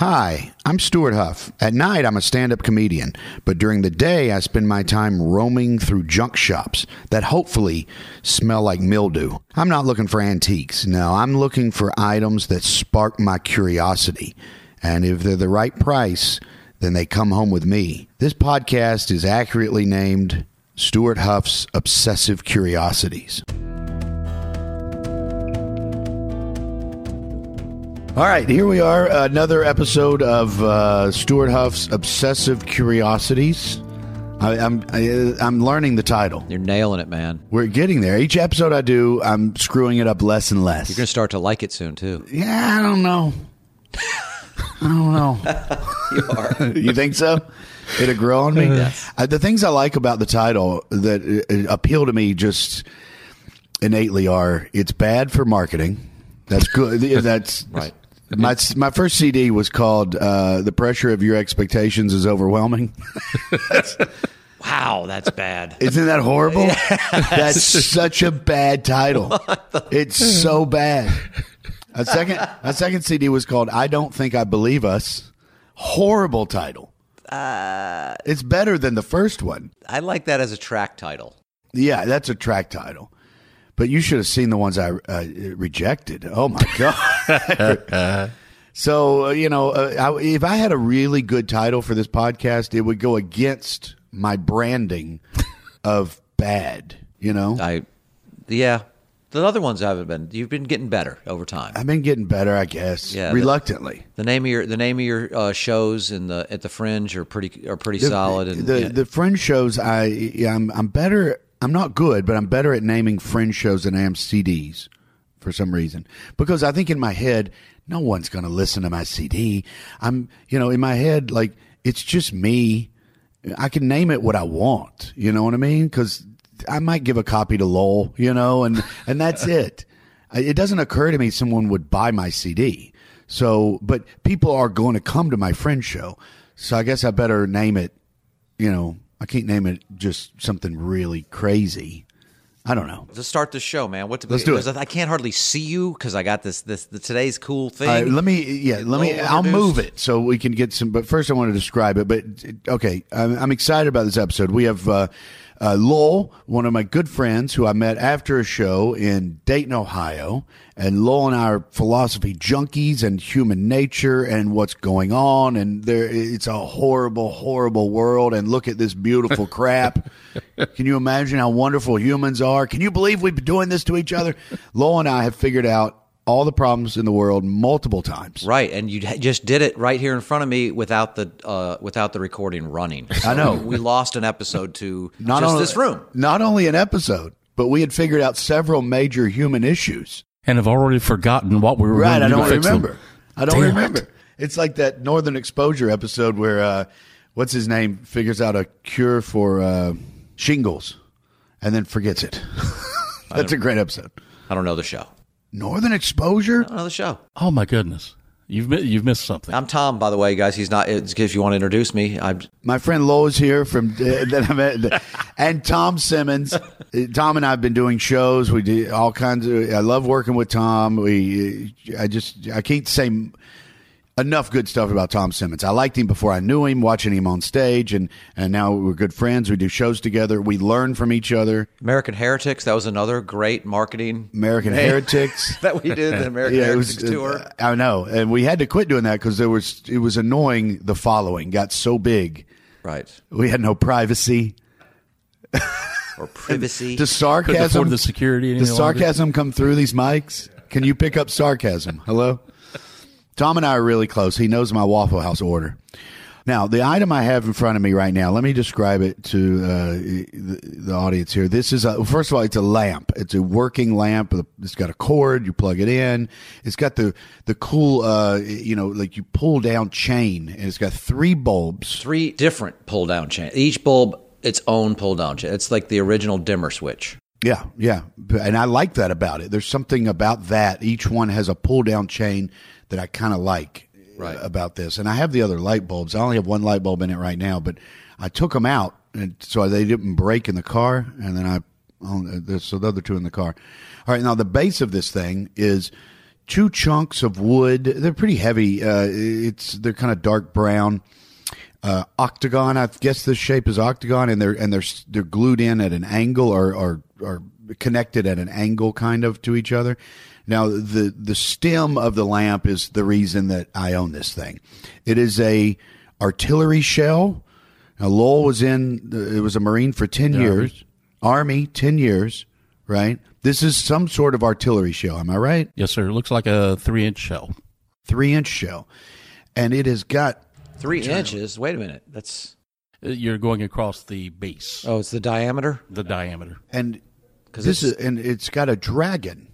Hi, I'm Stewart Huff. At night, I'm a stand up comedian, but during the day, I spend my time roaming through junk shops that hopefully smell like mildew. I'm not looking for antiques. No, I'm looking for items that spark my curiosity. And if they're the right price, then they come home with me. This podcast is accurately named Stewart Huff's Obsessive Curiosities. All right, here we are, another episode of uh, Stewart Huff's Obsessive Curiosities. I, I'm I, I'm learning the title. You're nailing it, man. We're getting there. Each episode I do, I'm screwing it up less and less. You're going to start to like it soon, too. yeah, I don't know. I don't know. You are. you think so? It'll grow on me. Uh, the things I like about the title that uh, appeal to me just innately are it's bad for marketing. That's good. That's Right. My my first CD was called uh, "The Pressure of Your Expectations Is Overwhelming." wow, that's bad. Isn't that horrible? That's such a bad title. It's so bad. A second, a second CD was called "I Don't Think I Believe Us." Horrible title. Uh, it's better than the first one. I like that as a track title. Yeah, that's a track title. But you should have seen the ones I uh, rejected. Oh my god! so uh, you know, uh, I, if I had a really good title for this podcast, it would go against my branding of bad. You know, I, yeah. The other ones I haven't been. You've been getting better over time. I've been getting better, I guess. Yeah, reluctantly. The name of your the name of your uh, shows in the at the Fringe are pretty are pretty solid. And the yeah, the fringe shows, I yeah, I'm I'm better. I'm not good, but I'm better at naming fringe shows than I am CDs for some reason. Because I think in my head, no one's going to listen to my CD. I'm, you know, in my head, like it's just me. I can name it what I want. You know what I mean? Because I might give a copy to Lowell, you know, and and that's it. It doesn't occur to me someone would buy my CD. So, but people are going to come to my fringe show. So I guess I better name it you know, I can't name it just something really crazy. I don't know. Let's start the show, man. What? Let's do it. I can't hardly see you because I got this this the, today's cool thing. Right, let me, yeah, let me. Lowell I'll move it so we can get some. But first, I want to describe it. But okay, I'm, I'm excited about this episode. We have uh, uh, Lowell, one of my good friends, who I met after a show in Dayton, Ohio, and Lowell and I are philosophy junkies and human nature and what's going on. And there, it's a horrible, horrible world. And look at this beautiful crap. Can you imagine how wonderful humans are? Can you believe we've been doing this to each other? Lowell and I have figured out all the problems in the world multiple times. Right, and you just did it right here in front of me without the uh, without the recording running. I know. we lost an episode to Not just only, this room. Not only an episode, but we had figured out several major human issues. and have already forgotten what we were Right, going I to do don't to fix them. remember. I don't Damn remember. it. It's like that Northern Exposure episode where uh, what's his name figures out a cure for uh, shingles and then forgets it. That's a great episode. I don't know the show. Northern Exposure? I don't know the show. Oh my goodness, you've mi- you've missed something. I'm Tom, by the way, guys. He's not. It's, if you want to introduce me, I'm. My friend Lowell is here from uh, that I met, and Tom Simmons. Tom and I have been doing shows. We do all kinds of. I love working with Tom. We, I just, I can't say enough good stuff about Tom Simmons. I liked him before I knew him, watching him on stage, and and now we're good friends. We do shows together. We learn from each other. American Heretics. That was another great marketing American Heretics. that we did. The American Yeah, it Heretics was. tour. uh, I know, and we had to quit doing that because there was. It was annoying. The following got so big. right. We had no privacy. Or privacy. Does sarcasm afford the security any Does longer. sarcasm come through these mics? Can you pick up sarcasm? Hello? Tom and I are really close. He knows my Waffle House order. Now, the item I have in front of me right now, let me describe it to uh, the, the audience here. This is, a, first of all, it's a lamp. It's a working lamp. It's got a cord. You plug it in. It's got the, the cool, uh, you know, like you pull down chain. And it's got three bulbs. Three different pull down chain. Each bulb its own pull down chain. It's like the original dimmer switch. Yeah, yeah. And I like that about it. There's something about that. Each one has a pull down chain that I kind of like Right. uh, about this. And I have the other light bulbs. I only have one light bulb in it right now, but I took them out and so they didn't break in the car. And then I, oh, there's so the other two in the car. All right. Now the base of this thing is two chunks of wood. They're pretty heavy. Uh, it's they're kind of dark brown. Uh, octagon. I guess the shape is octagon, and they're and they're they're glued in at an angle or or, or connected at an angle, kind of to each other. Now, the the stem of the lamp is the reason that I own this thing. It is a artillery shell. Now, Lowell was in. It was a Marine for ten years. Army ten years. Right. This is some sort of artillery shell. Am I right? Yes, sir. It looks like a three inch shell. Three inch shell, and it has got Three inches. Wait a minute. That's Uh, You're going across the base, oh, it's the diameter. the diameter. and 'Cause this is and it's got a dragon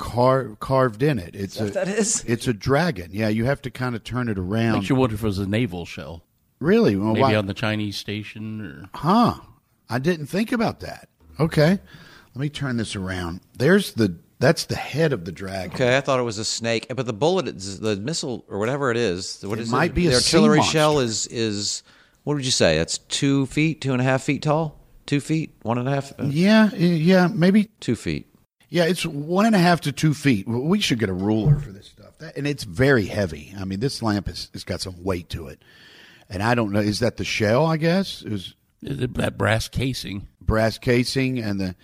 car, carved in it. It's that a that is? It's a dragon. Yeah, you have to kind of turn it around. Makes you wonder if it was a naval shell, really? Well, maybe why- on the Chinese station. Or Huh. I didn't think about that. Okay. Let me turn this around. There's the that's the head of the dragon. Okay, I thought it was a snake, but the bullet, is, the missile or whatever it is, what It is might it? be a the sea artillery monster. shell is is what would you say? That's two feet, two and a half feet tall, two feet, one and a half, uh, Yeah, yeah, maybe. two feet. Yeah, it's one and a half to two feet. We should get a ruler for this stuff. That, and it's very heavy. I mean, this lamp has, has got some weight to it. And I don't know. Is that the shell? I guess is Is that brass casing, brass casing and the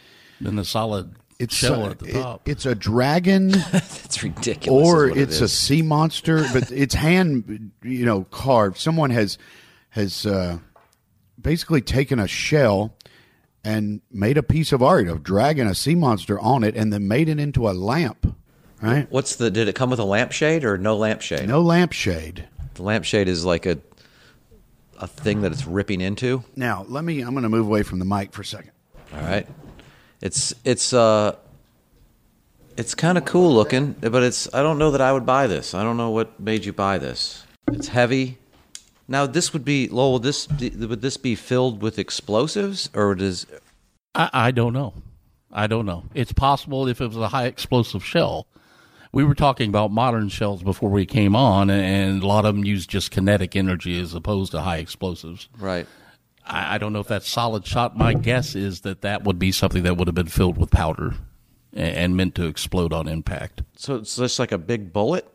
then the solid it's shell uh, at the it- top. it's a dragon. That's ridiculous. or is what it it's a sea monster, but it's hand, you know, carved. Someone has has uh, basically taken a shell and made a piece of art of dragging a sea monster on it, and then made it into a lamp. Right? What's the? Did it come with a lampshade or no lampshade? No lampshade. The lampshade is like a a thing that it's ripping into. Now, let me. I'm going to move away from the mic for a second. All right. It's it's uh it's kind of cool looking, but it's I don't know that I would buy this. I don't know what made you buy this. It's heavy. Now this would be Lowell. Would this be, would this be filled with explosives or does I, I don't know. I don't know. It's possible if it was a high explosive shell. We were talking about modern shells before we came on, and a lot of them use just kinetic energy as opposed to high explosives. right? I, I don't know if that's solid shot. My guess is that that would be something that would have been filled with powder and, and meant to explode on impact. So it's just like a big bullet.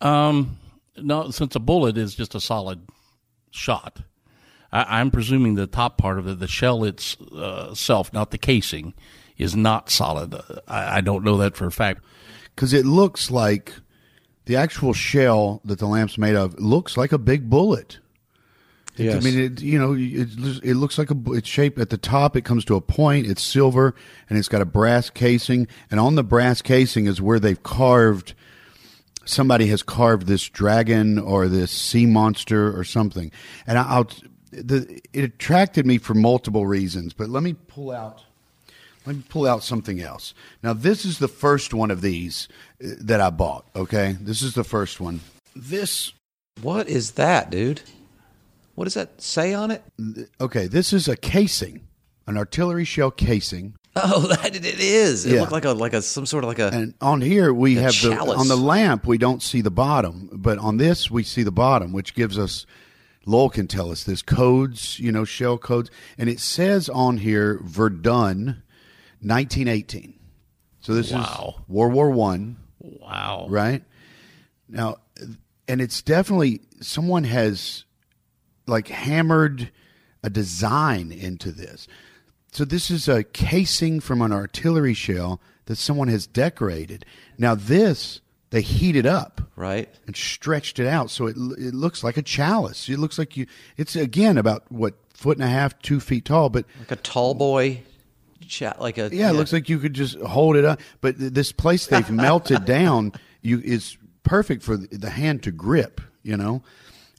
Um, no, since a bullet is just a solid shot, I, I'm presuming the top part of it, the shell itself, not the casing, is not solid. Uh, I, I don't know that for a fact. because it looks like the actual shell that the lamp's made of looks like a big bullet. It- I mean, it, you know, it, it looks like a. bu- It's shaped at the top. It comes to a point. It's silver, and it's got a brass casing. And on the brass casing is where they've carved. Somebody has carved this dragon or this sea monster or something. And I, I'll. The, it attracted me for multiple reasons, but let me pull out. Let me pull out something else. Now, this is the first one of these uh, that I bought. Okay, this is the first one. This What is that, dude? What does that say on it? okay, this is a casing, an artillery shell casing, Oh, that it is. It Yeah. looked like a like a some sort of like a and on here we have the chalice. on the lamp we don't see the bottom, but on this we see the bottom, which gives us. Lowell can tell us this codes, you know, shell codes, and it says on here Verdun, 1918. So this Wow. is World War One. Wow. right now and it's definitely someone has like hammered a design into this so this is a casing from an artillery shell that someone has decorated now this they heated up right. and stretched it out so it, it looks like a chalice it looks like you it's again about what foot and a half two feet tall but Like a tall boy chat like a yeah, it looks like you could just hold it up. But this place they've melted down you is perfect for the hand to grip. You know,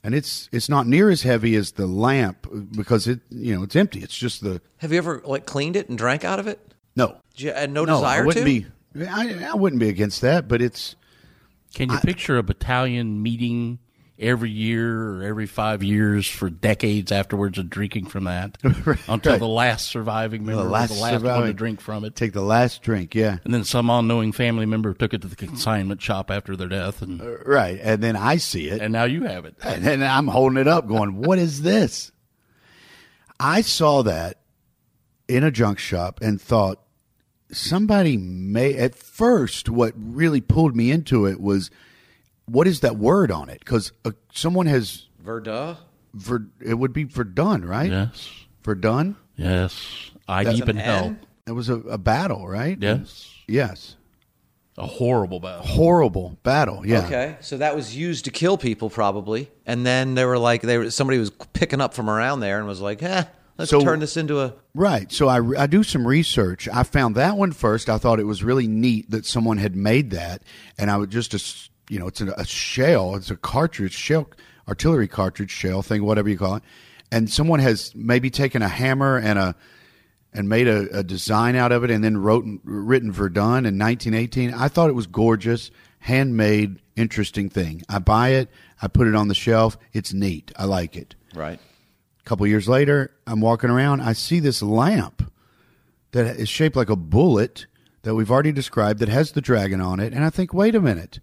and it's it's not near as heavy as the lamp because it you know it's empty. It's just the Have you ever like cleaned it and drank out of it? no. You had no, No, desire I wouldn't to? be. I, I wouldn't be against that, but it's Can you picture a battalion meeting every year or every five years for decades afterwards of drinking from that until the last surviving member the last, the last one to drink from it? Take the last drink, yeah, And then some unknowing family member took it to the consignment shop after their death, and, uh, right. And then I see it, and now you have it. And then I'm holding it up, going, "What is this?" I saw that in a junk shop and thought, somebody may at first what really pulled me into it was what is that word on it? Because uh, someone has Verdun. ver, it would be Verdun, right? Yes. Verdun. Yes. I That's deep in hell. N? It was a, a battle, right? Yes. Yes. A horrible battle. Horrible battle. Yeah. Okay, so that was used to kill people probably, and then they were like, they were somebody was picking up from around there and was like, eh, let's So- turn this into a. Right. So I, I do some research. I found that one first. I thought it was really neat that someone had made that, and I would just, as- you know, it's a, a shell. It's a cartridge shell, artillery cartridge shell thing, whatever you call it. And someone has maybe taken a hammer and a and made a, a design out of it, and then wrote written Verdun in 1918. I thought it was gorgeous, handmade, interesting thing. I buy it. I put it on the shelf. It's neat. I like it. Right. A couple years later, I'm walking around. I see this lamp that is shaped like a bullet that we've already described that has the dragon on it. And I think, wait a minute.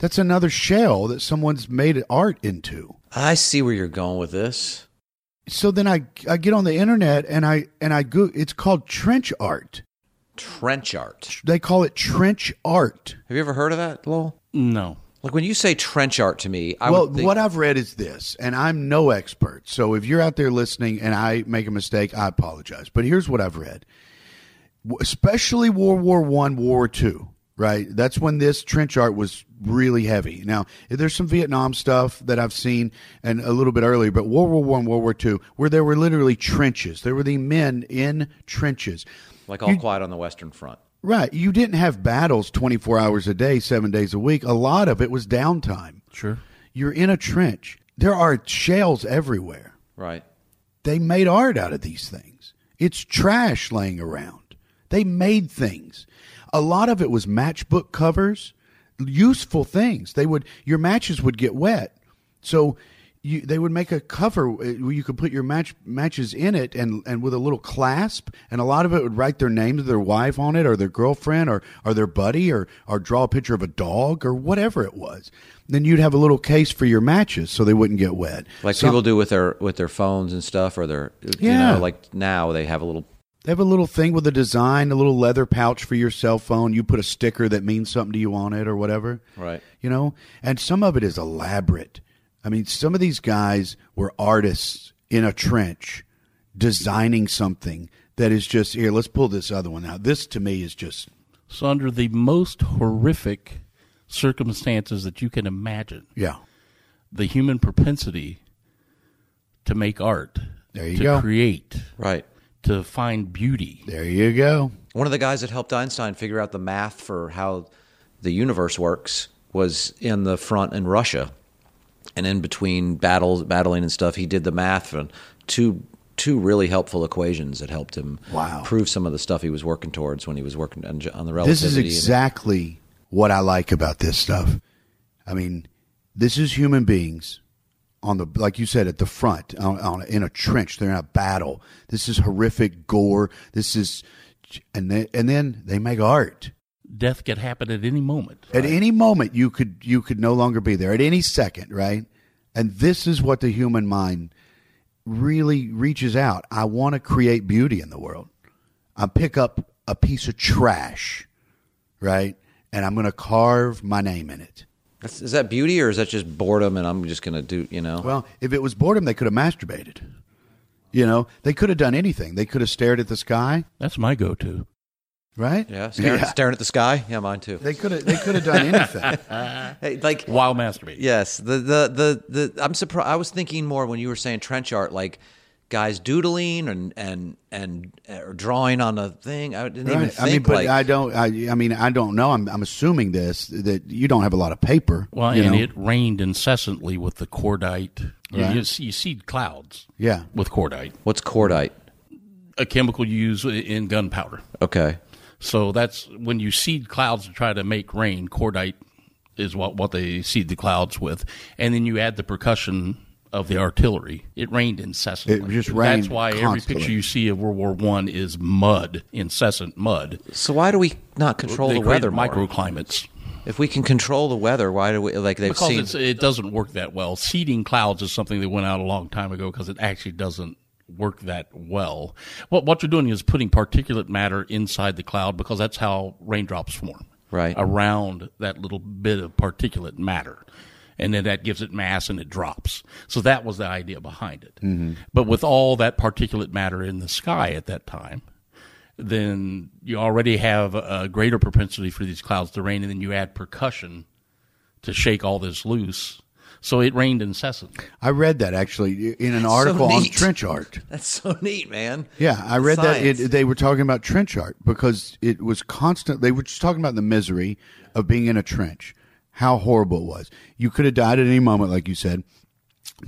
That's another shell that someone's made art into. I see where you're going with this. So then I, I get on the internet and I and I go it's called trench art. Trench art. They call it trench art. Have you ever heard of that, Lowell? No. Like when you say trench art to me, I well, would think, what I've read is this, and I'm no expert. So if you're out there listening and I make a mistake, I apologize. But here's what I've read, especially World War One, World War Two. Right, that's when this trench art was really heavy. Now, there's some Vietnam stuff that I've seen, and a little bit earlier, but World War One, World War Two, where there were literally trenches. There were the men in trenches. like all quiet on the Western Front. Right, you didn't have battles 24 hours a day, seven days a week. A lot of it was downtime. Sure. You're in a trench. There are shells everywhere. Right. They made art out of these things. It's trash laying around. They made things. A lot of it was matchbook covers, useful things. They would your matches would get wet. So you, they would make a cover uh, where you could put your match matches in it and, and with a little clasp and a lot of it would write their name of their wife on it or their girlfriend or, or their buddy or, or draw a picture of a dog or whatever it was. Then you'd have a little case for your matches so they wouldn't get wet. Like Some- people do with their with their phones and stuff, or their you Yeah. know, like now they have a little They have a little thing with a design, a little leather pouch for your cell phone. You put a sticker that means something to you on it or whatever. Right. You know? And some of it is elaborate. I mean, some of these guys were artists in a trench designing something that is just here, let's pull this other one out. This to me is just So, under the most horrific circumstances that you can imagine, yeah. the human propensity to make art, There you to go. create, right. To find beauty. There you go. One of the guys that helped Einstein figure out the math for how the universe works was in the front in Russia, and in between battles, battling and stuff, he did the math for two two really helpful equations that helped him Wow. prove some of the stuff he was working towards when he was working on, on the relativity. This is exactly what I like about this stuff. I mean, this is human beings on the like you said at the front on, on in a trench. They're in a battle. This is horrific gore. This is and then and then they make art. Death could happen at any moment. At any moment you could you could no longer be there. At any second, right? And this is what the human mind really reaches out. I want to create beauty in the world. I pick up a piece of trash, right? And I'm going to carve my name in it. That's- Is that beauty or is that just boredom? And I'm just gonna do you know? Well, if it was boredom, they could have masturbated. You know, they could have done anything. They could have stared at the sky, That's my go to. right? yeah, staring, Yeah. staring at the sky. Yeah, mine too. They could have. They could have done anything. Hey, like While masturbating. Yes, the the the, the I'm surprised. I was thinking more when you were saying trench art, like guys doodling and and and or drawing on a thing. I didn't even think I mean, but like I don't. I, I mean, I don't know. I'm, I'm assuming this that you don't have a lot of paper. Well, you and know? it rained incessantly with the cordite. You, Right. you, see, you seed clouds yeah, with cordite, what's cordite? a chemical you use in gunpowder. Okay, So that's when you seed clouds to try to make rain. Cordite is what, what they seed the clouds with, and then you add the percussion of the artillery. It rained incessantly. It just rained That's why every constantly. picture you see of World War One is mud, incessant mud. so why do we not control they the weather more? microclimates. If we can control the weather, why do we like they've Because seen? it's, it doesn't work that well. Seeding clouds is something that went out a long time ago because it actually doesn't work that well. What what you're doing is putting particulate matter inside the cloud because that's how raindrops form. Right. Around that little bit of particulate matter. And then that gives it mass and it drops. So that was the idea behind it. But with all that particulate matter in the sky at that time, then you already have a greater propensity for these clouds to rain, and then you add percussion to shake all this loose. So it rained incessantly. I read that actually in an article on trench art. That's so neat, man. Yeah, I read that it, they were talking about trench art because it was constant. They were just talking about the misery of being in a trench, how horrible it was. You could have died at any moment, like you said.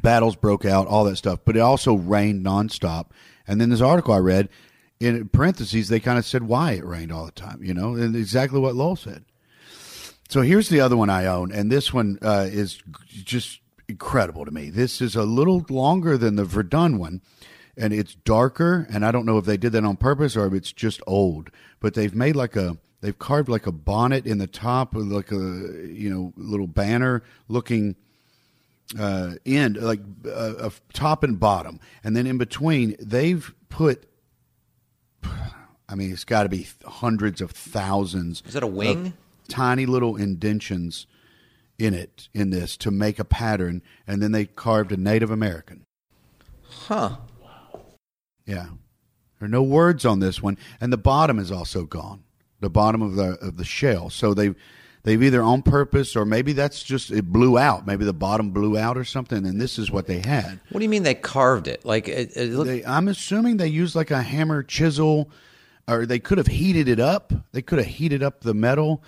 Battles broke out, all that stuff, but it also rained nonstop. And then this article I read, in parentheses, they kind of said why it rained all the time. You know, and exactly what Lowell said. So here's the other one I own, and this one uh, is just incredible to me. This is a little longer than the Verdun one, and it's darker. And I don't know if they did that on purpose or if it's just old. But they've made like a they've carved like a bonnet in the top, with like a you know little banner looking uh, end, like uh, a top and bottom, and then in between they've put. I mean, it's got to be hundreds of thousands. Is that a wing? tiny little indentions in it in this to make a pattern, and then they carved a Native American. Huh. Wow. Yeah, there are no words on this one, and the bottom is also gone. The bottom of the of the shell. So they they've either on purpose or maybe that's just it blew out. Maybe the bottom blew out or something, and this is what they had. What do you mean they carved it? Like it, it looked, They, I'm assuming they used like a hammer chisel, or they could have heated it up. They could have heated up the metal.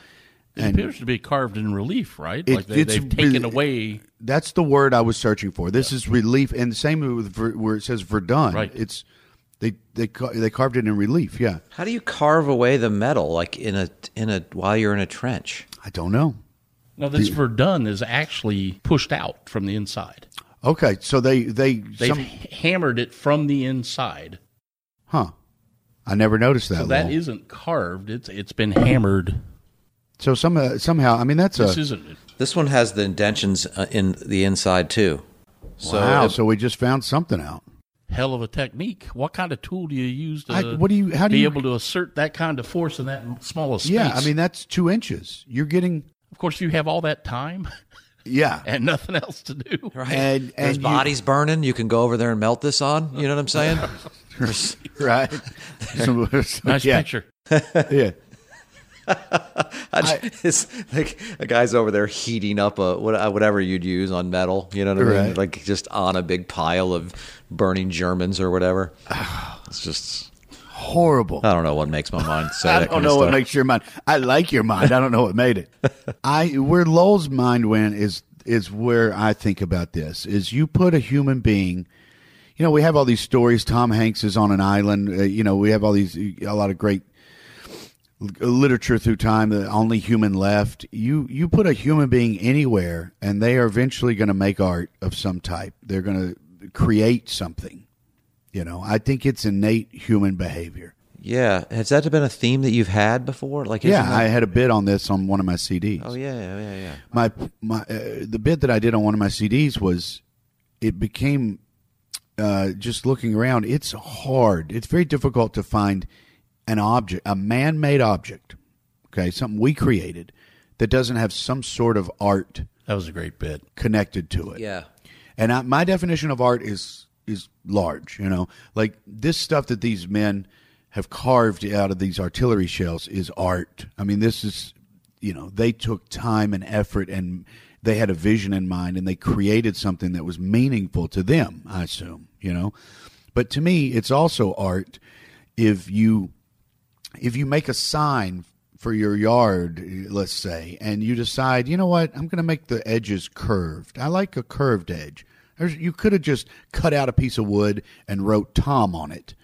It appears to be carved in relief, right? It- like they, they've taken really- away. That's the word I was searching for. This is relief, and the same with where it says Verdun. Right. It's they they they carved it in relief. Yeah, how do you carve away the metal like in a in a while you're in a trench? I don't know. No, this Verdun is actually pushed out from the inside. Okay, so they they They've some, hammered it from the inside. huh? I never noticed that. So that Lowell. isn't carved. It's it's been hammered. so some uh, somehow. I mean, that's a This isn't. This one has the indentions uh, in the inside too. So wow. it- so we just found something out. Hell of a technique. What kind of tool do you use to I- what do you- how do be you- able to assert that kind of force in that small a space? Yeah, I mean that's two inches. You're getting of course, you have all that time yeah, and nothing else to do. right. and- There's you- bodies burning. You can go over there and melt this on. You know what I'm saying? right. So- so- Nice yeah, picture. Yeah. I just, it's like a guy's over there heating up a uh, whatever you'd use on metal. You know what I mean? Right. Like just on a big pile of burning Germans or whatever. It's just Horrible. I don't know what makes my mind say I don't know what makes your mind. I like your mind. I don't know what made it. I where Lowell's mind went is is where I think about this. Is you put a human being. You know, we have all these stories. Tom Hanks is on an island. Uh, you know, we have all these a lot of great literature through time. The only human left. You you put a human being anywhere, and they are eventually going to make art of some type. They're going to create something. You know, I think it's innate human behavior. Yeah, has that been a theme that you've had before? Like, Yeah, that- I had a bit on this on one of my CDs. oh yeah, yeah, yeah, yeah. My my uh, the bit that I did on one of my CDs was it became uh, just looking around. It's hard. It's very difficult to find an object, a man-made object. Okay, something we created that doesn't have some sort of art That was a great bit. connected to it. Yeah. And I, my definition of art is is large. You know, like this stuff that these men have carved out of these artillery shells is art. I mean, this is you know they took time and effort and they had a vision in mind and they created something that was meaningful to them. I assume you know, but to me, it's also art if you if you make a sign for your yard, let's say, and you decide, you know what, I'm going to make the edges curved. I like a curved edge. There's, you could have just cut out a piece of wood and wrote Tom on it,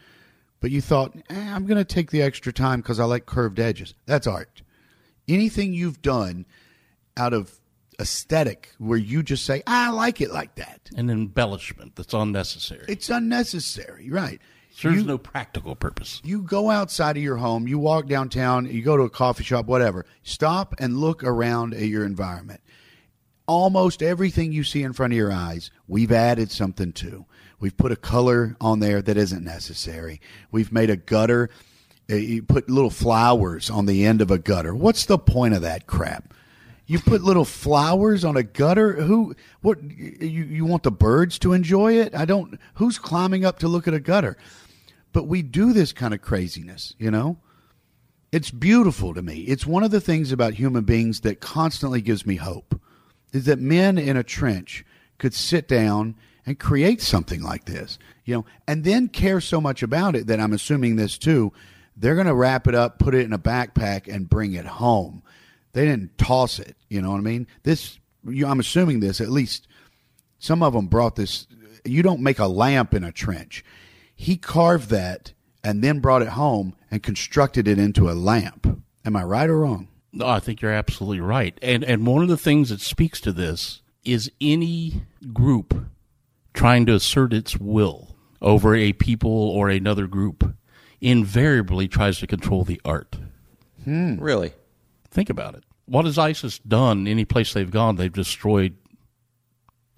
but you thought, eh, I'm going to take the extra time because I like curved edges. That's art. Anything you've done out of aesthetic where you just say, I like it like that. An embellishment that's unnecessary. It's unnecessary, right? Serves You- no practical purpose. you go outside of your home, you walk downtown, you go to a coffee shop, whatever. Stop and look around at your environment. almost everything you see in front of your eyes, we've added something to. We've put a color on there that isn't necessary. We've made a gutter. uh, You put little flowers on the end of a gutter. What's the point of that crap? You put little flowers on a gutter. Who? What? You you want the birds to enjoy it? I don't. Who's climbing up to look at a gutter? But we do this kind of craziness, you know. It's beautiful to me. It's one of the things about human beings that constantly gives me hope. Is that men in a trench could sit down and create something like this, you know, and then care so much about it that I'm assuming this too. They're going to wrap it up, put it in a backpack, and bring it home. They didn't toss it. You know what I mean? This, you, I'm assuming this. At least some of them brought this. You don't make a lamp in a trench. He carved that and then brought it home and constructed it into a lamp. Am I right or wrong? No, I think you're absolutely right. And and one of the things that speaks to this is any group trying to assert its will over a people or another group invariably tries to control the art. Hmm. Really? Think about it. What has ISIS done any place they've gone? They've destroyed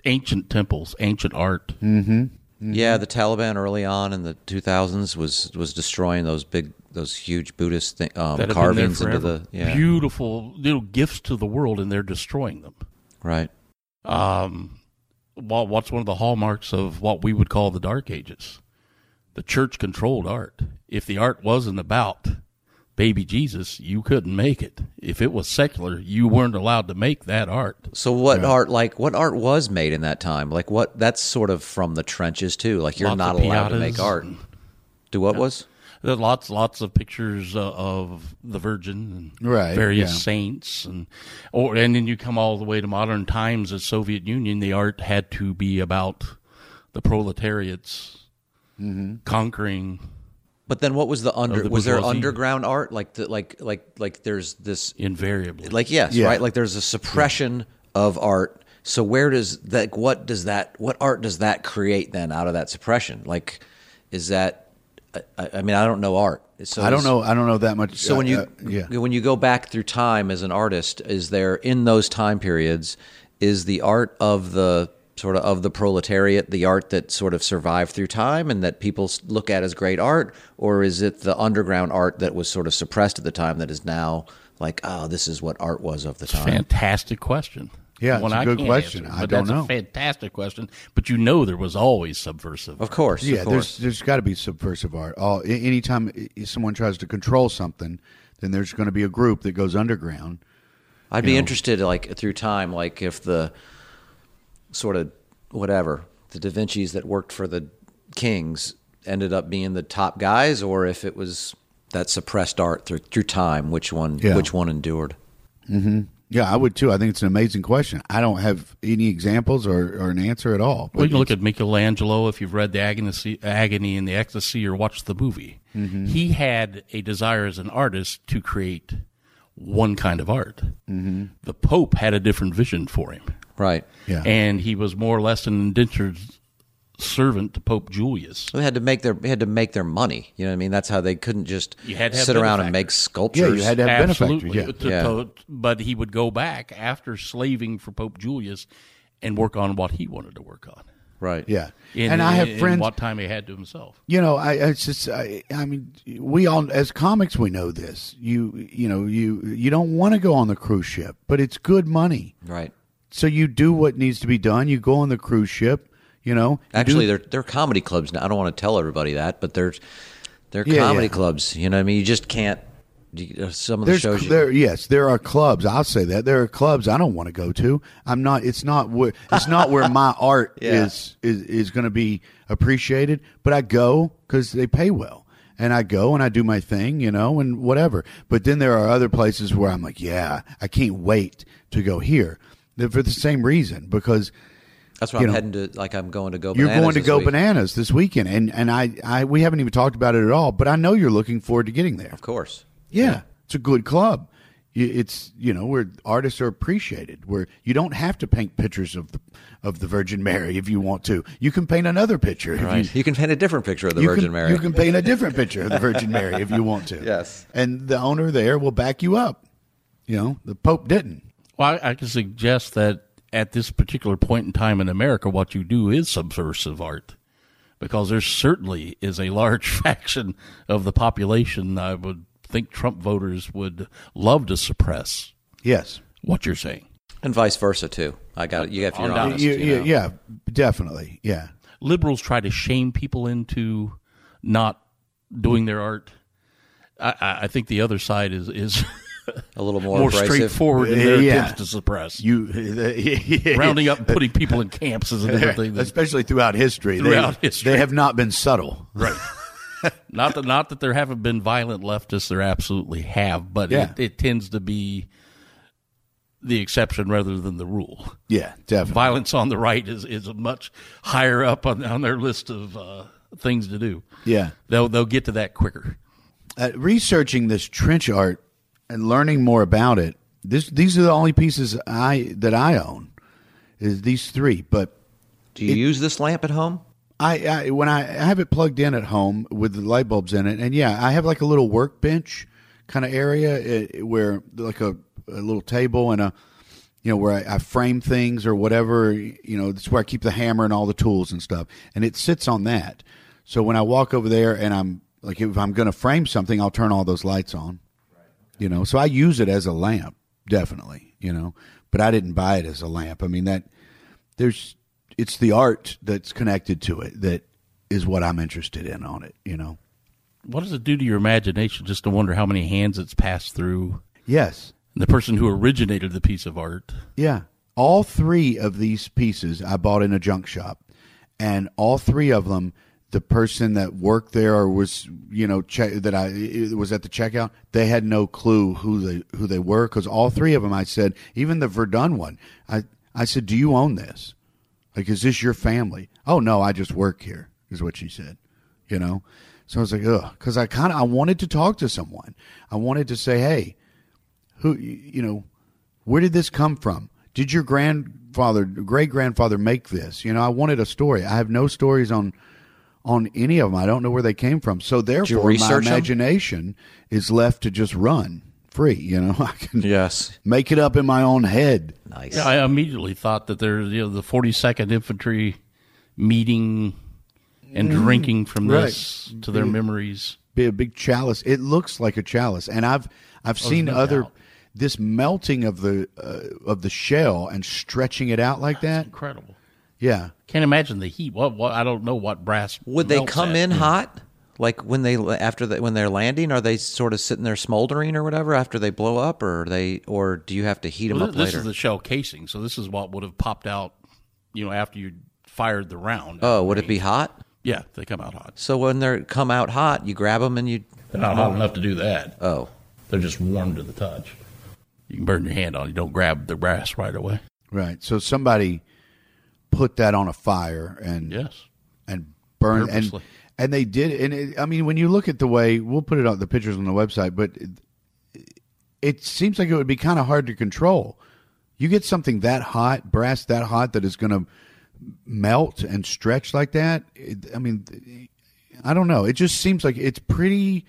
ancient temples, ancient art. Mm-hmm. Yeah, the Taliban early on in the 2000s was was destroying those big, those huge Buddhist thi- um, that have been there carvings into the yeah, beautiful little gifts to the world, and they're destroying them. right. um, what, what's one of the hallmarks of what we would call the Dark Ages? The church controlled art. If the art wasn't about baby Jesus, you couldn't make it. If it was secular, you weren't allowed to make that art. So what art like what art was made in that time? Like what that's sort of from the trenches too. Like you're Lots not allowed to make art. Do what was? There are lots, lots of pictures uh, of the Virgin and Right, various yeah. saints, and or and then you come all the way to modern times. The Soviet Union, the art had to be about the proletariats Mm-hmm. conquering But then what was the under the was there underground art like the like like like there's this invariably. like yes, Yeah. right? Like there's a suppression of art. So where does that what does that what art does that create then out of that suppression? Like is that I, I mean I don't know art. So I don't know. I don't know that much. So when you uh, yeah, when you go back through time as an artist, is there in those time periods is the art of the sort of of the proletariat the art that sort of survived through time and that people look at as great art, or is it the underground art that was sort of suppressed at the time that is now like oh this is what art was of the time? Fantastic question. Yeah, One it's a I good question. answer, I don't that's know. a fantastic question. But you know there was always subversive. Of course, yeah. of There's there's got to be subversive art. All a- anytime someone tries to control something, then there's going to be a group that goes underground. I'd be interested, like through time, like if the sort of whatever the Da Vinci's that worked for the kings ended up being the top guys, or if it was that suppressed art through through time, which one Yeah. which one endured? Yeah, I would too. I think it's an amazing question. I don't have any examples or, or an answer at all. Well, you can look at Michelangelo if you've read the agony, agony and the ecstasy or watched the movie. Mm-hmm. He had a desire as an artist to create one kind of art. Mm-hmm. The Pope had a different vision for him, Right. Yeah. and he was more or less an indentured servant to Pope Julius. They had to make their they had to make their money. You know what I mean? That's how they couldn't just You had to sit around and make sculptures. Yeah, you had to have Absolutely. benefactors. Yeah. To- Yeah. to- but he would go back after slaving for Pope Julius and work on what he wanted to work on. right. yeah, In, and I have in friends. what time he had to himself. you know, I it's just I, I mean, we all as comics we know this. You you know you you don't want to go on the cruise ship, but it's good money. Right. So you do what needs to be done. You go on the cruise ship. You know, Actually, do- they're they're comedy clubs now. I don't want to tell everybody that, but they're they're Yeah, comedy yeah. clubs. You know what I mean? You just can't. uh, Some of the There's shows. you- there yes there are clubs I'll say that there are clubs I don't want to go to I'm not it's not where it's not where my art Yeah. is is is going to be appreciated but I go because they pay well and I go and I do my thing you know and whatever but then there are other places where I'm like yeah I can't wait to go here for the same reason because That's why I'm know, heading to. Like I'm going to go. you're going to go week. bananas this weekend and and I I we haven't even talked about it at all but I know you're looking forward to getting there Of course. yeah, it's a good club. It's you know where artists are appreciated. Where you don't have to paint pictures of the of the Virgin Mary if you want to. You can paint another picture. Right. You, You can paint a different picture of the Virgin can, Mary. You can paint a different picture of the Virgin Mary if you want to. Yes. and the owner there will back you up. You know the Pope didn't. Well, I, I can suggest that at this particular point in time in America, what you do is subversive art. Because there certainly is a large faction of the population I would think Trump voters would love to suppress Yes. what you're saying. and vice versa too. I got it. You if you're honest, You- you you- know. yeah, definitely. Yeah. liberals try to shame people into not doing their art. I, I I think the other side is is a little more, more abrasive. straightforward in their Yeah. attempts to suppress. You Rounding up and putting people in camps is a different thing. than- especially throughout history. Throughout they, history. they have not been subtle. right. not that not that there haven't been violent leftists, there absolutely have, but Yeah. it, it tends to be the exception rather than the rule. Yeah, definitely. Violence on the right is, is much higher up on, on their list of uh, things to do. Yeah. They'll they'll get to that quicker. uh, researching this trench art and learning more about it. This these are the only pieces I that I own is these three. But Do you use this lamp at home? I, I when I, I have it plugged in at home with the light bulbs in it, and yeah, I have like a little workbench kind of area uh, where like a, a little table and a you know where I, I frame things or whatever. You know, that's where I keep the hammer and all the tools and stuff, and it sits on that. So when I walk over there and I'm like, if I'm going to frame something, I'll turn all those lights on. You know, so I use it as a lamp, definitely. You know, but I didn't buy it as a lamp. I mean that there's it's the art that's connected to it that is what I'm interested in on it. You know. What does it do to your imagination just to wonder how many hands it's passed through? Yes. The person who originated the piece of art. Yeah. All three of these pieces I bought in a junk shop, and all three of them, the person that worked there or was, you know, that I was at the checkout, they had no clue who they who they were because all three of them, I said, even the Verdun one, I I said, do you own this? Like, is this your family? Oh no, I just work here, is what she said. You know, so I was like, ugh, because I kind of I wanted to talk to someone. I wanted to say, hey, who you know where did this come from did your grandfather great grandfather make this you know i wanted a story i have no stories on on any of them i don't know where they came from so therefore my research 'em? imagination is left to just run free you know i can Yes. make it up in my own head Nice. Yeah, I immediately thought that there's you know the 42nd Infantry meeting and drinking from this to their memories. be a big chalice it looks like a chalice and i've i've seen no other doubt. this melting of the uh, of the shell and stretching it out like that Incredible. Yeah Can't imagine the heat. What? What? I don't know what brass Would they come at. in hmm. hot? Like when they after the, when they're landing, are they sort of sitting there smoldering or whatever after they blow up, or are they or do you have to heat them Well, up this later? This is the shell casing, so this is what would have popped out, you know, after you fired the round. oh, would it be hot? Yeah, they come out hot. So when they come out hot, you grab them and you. They're not hot enough to do that. Oh, They're just warm to the touch. You can burn your hand on. it. You don't grab the brass right away. right so somebody put that on a fire and Yes. and burn and and they did and it, I mean when you look at the way we'll put it on the pictures on the website but it, it seems like it would be kind of hard to control. You get something that hot, brass that hot that is going to melt and stretch like that. It, I mean, I don't know. It just seems like it's pretty,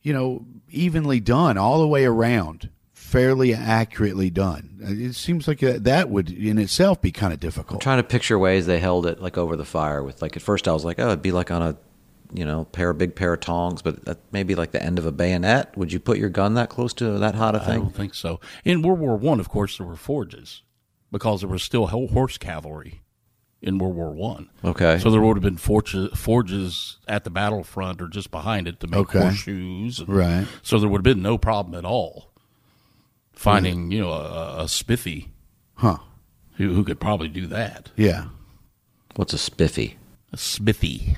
you know, evenly done all the way around, fairly accurately done. It seems like that that would in itself be kind of difficult. I'm trying to picture ways they held it like over the fire with like at first I was like, oh, it'd be like on a, you know, pair of big pair of tongs, but maybe like the end of a bayonet. Would you put your gun that close to that hot a thing? I don't think so. In World War One, of course, there were forges because there was still horse cavalry in World War One. Okay. So there would have been forges, forges at the battlefront or just behind it to make Okay. horseshoes. and- Right. So there would have been no problem at all finding, you know, a, a smithy Huh. who, who could probably do that. Yeah. What's a spiffy? A smithy.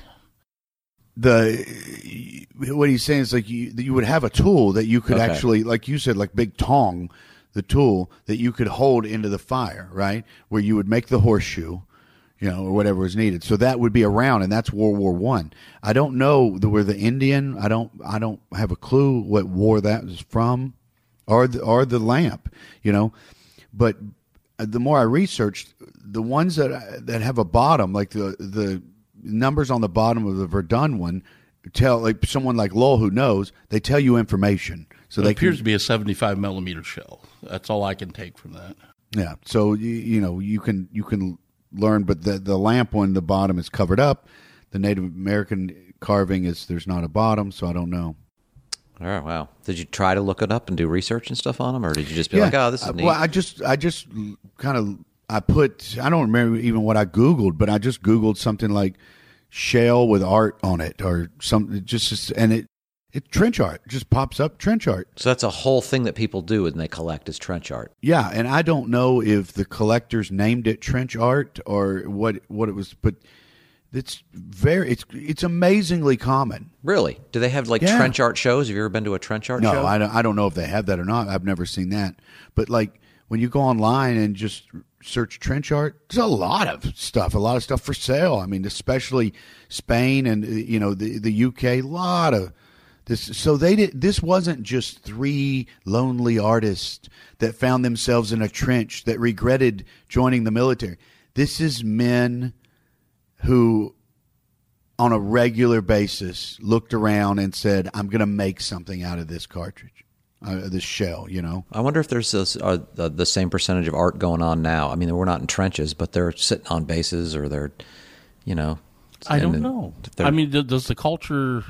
the what he's saying is like you you would have a tool that you could Okay. actually like you said like big tong the tool that you could hold into the fire right where you would make the horseshoe you know or whatever was needed so that would be around and that's world war one i don't know the where the indian i don't i don't have a clue what war that was from or the, or the lamp you know but uh, the more I researched, the ones that that have a bottom, like the the numbers on the bottom of the Verdun one, tell like someone like Lowell who knows, they tell you information. So It they appears can, to be a 75 millimeter shell. That's all I can take from that. Yeah. So you, you know you can you can learn, but the the lamp one, the bottom is covered up. The Native American carving is there's not a bottom, so I don't know. All right, wow. Did you try to look it up and do research and stuff on them, or did you just be like, "Oh, this is Uh, neat"? Well, I just I just kind of I put I don't remember even what I googled, but I just googled something like shell with art on it or something. just just- and it it trench art just pops up trench art. so that's a whole thing that people do when they collect is trench art. Yeah, and I don't know if the collectors named it trench art or what what it was, but it's very it's it's amazingly common. Really? Do they have like Yeah. trench art shows? Have you ever been to a trench art No, show? I don't, I don't know if they have that or not. I've never seen that. But like when you go online and just search trench art, there's a lot of stuff, a lot of stuff for sale. I mean, especially Spain and you know the the UK, a lot of this. So they did. This wasn't just three lonely artists that found themselves in a trench that regretted joining the military. This is men who on a regular basis looked around and said, "I'm going to make something out of this cartridge, uh, this shell." You know, I wonder if there's this, uh, the, the same percentage of art going on now. I mean, we're not in trenches, but they're sitting on bases or they're, you know. I don't know. I mean, does the culture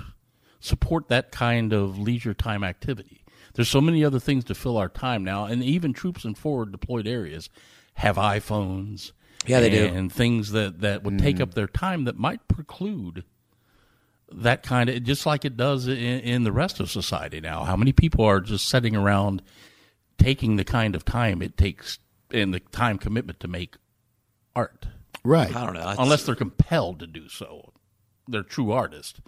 support that kind of leisure time activity? There's so many other things to fill our time now, and even troops in forward deployed areas have iPhones. Yeah, they do. and things that that would take up mm. their time that might preclude that kind of just like it does in, in the rest of society now. How many people are just sitting around taking the kind of time it takes and the time commitment to make art? right? I don't know. It's- unless they're compelled to do so. They're true artists.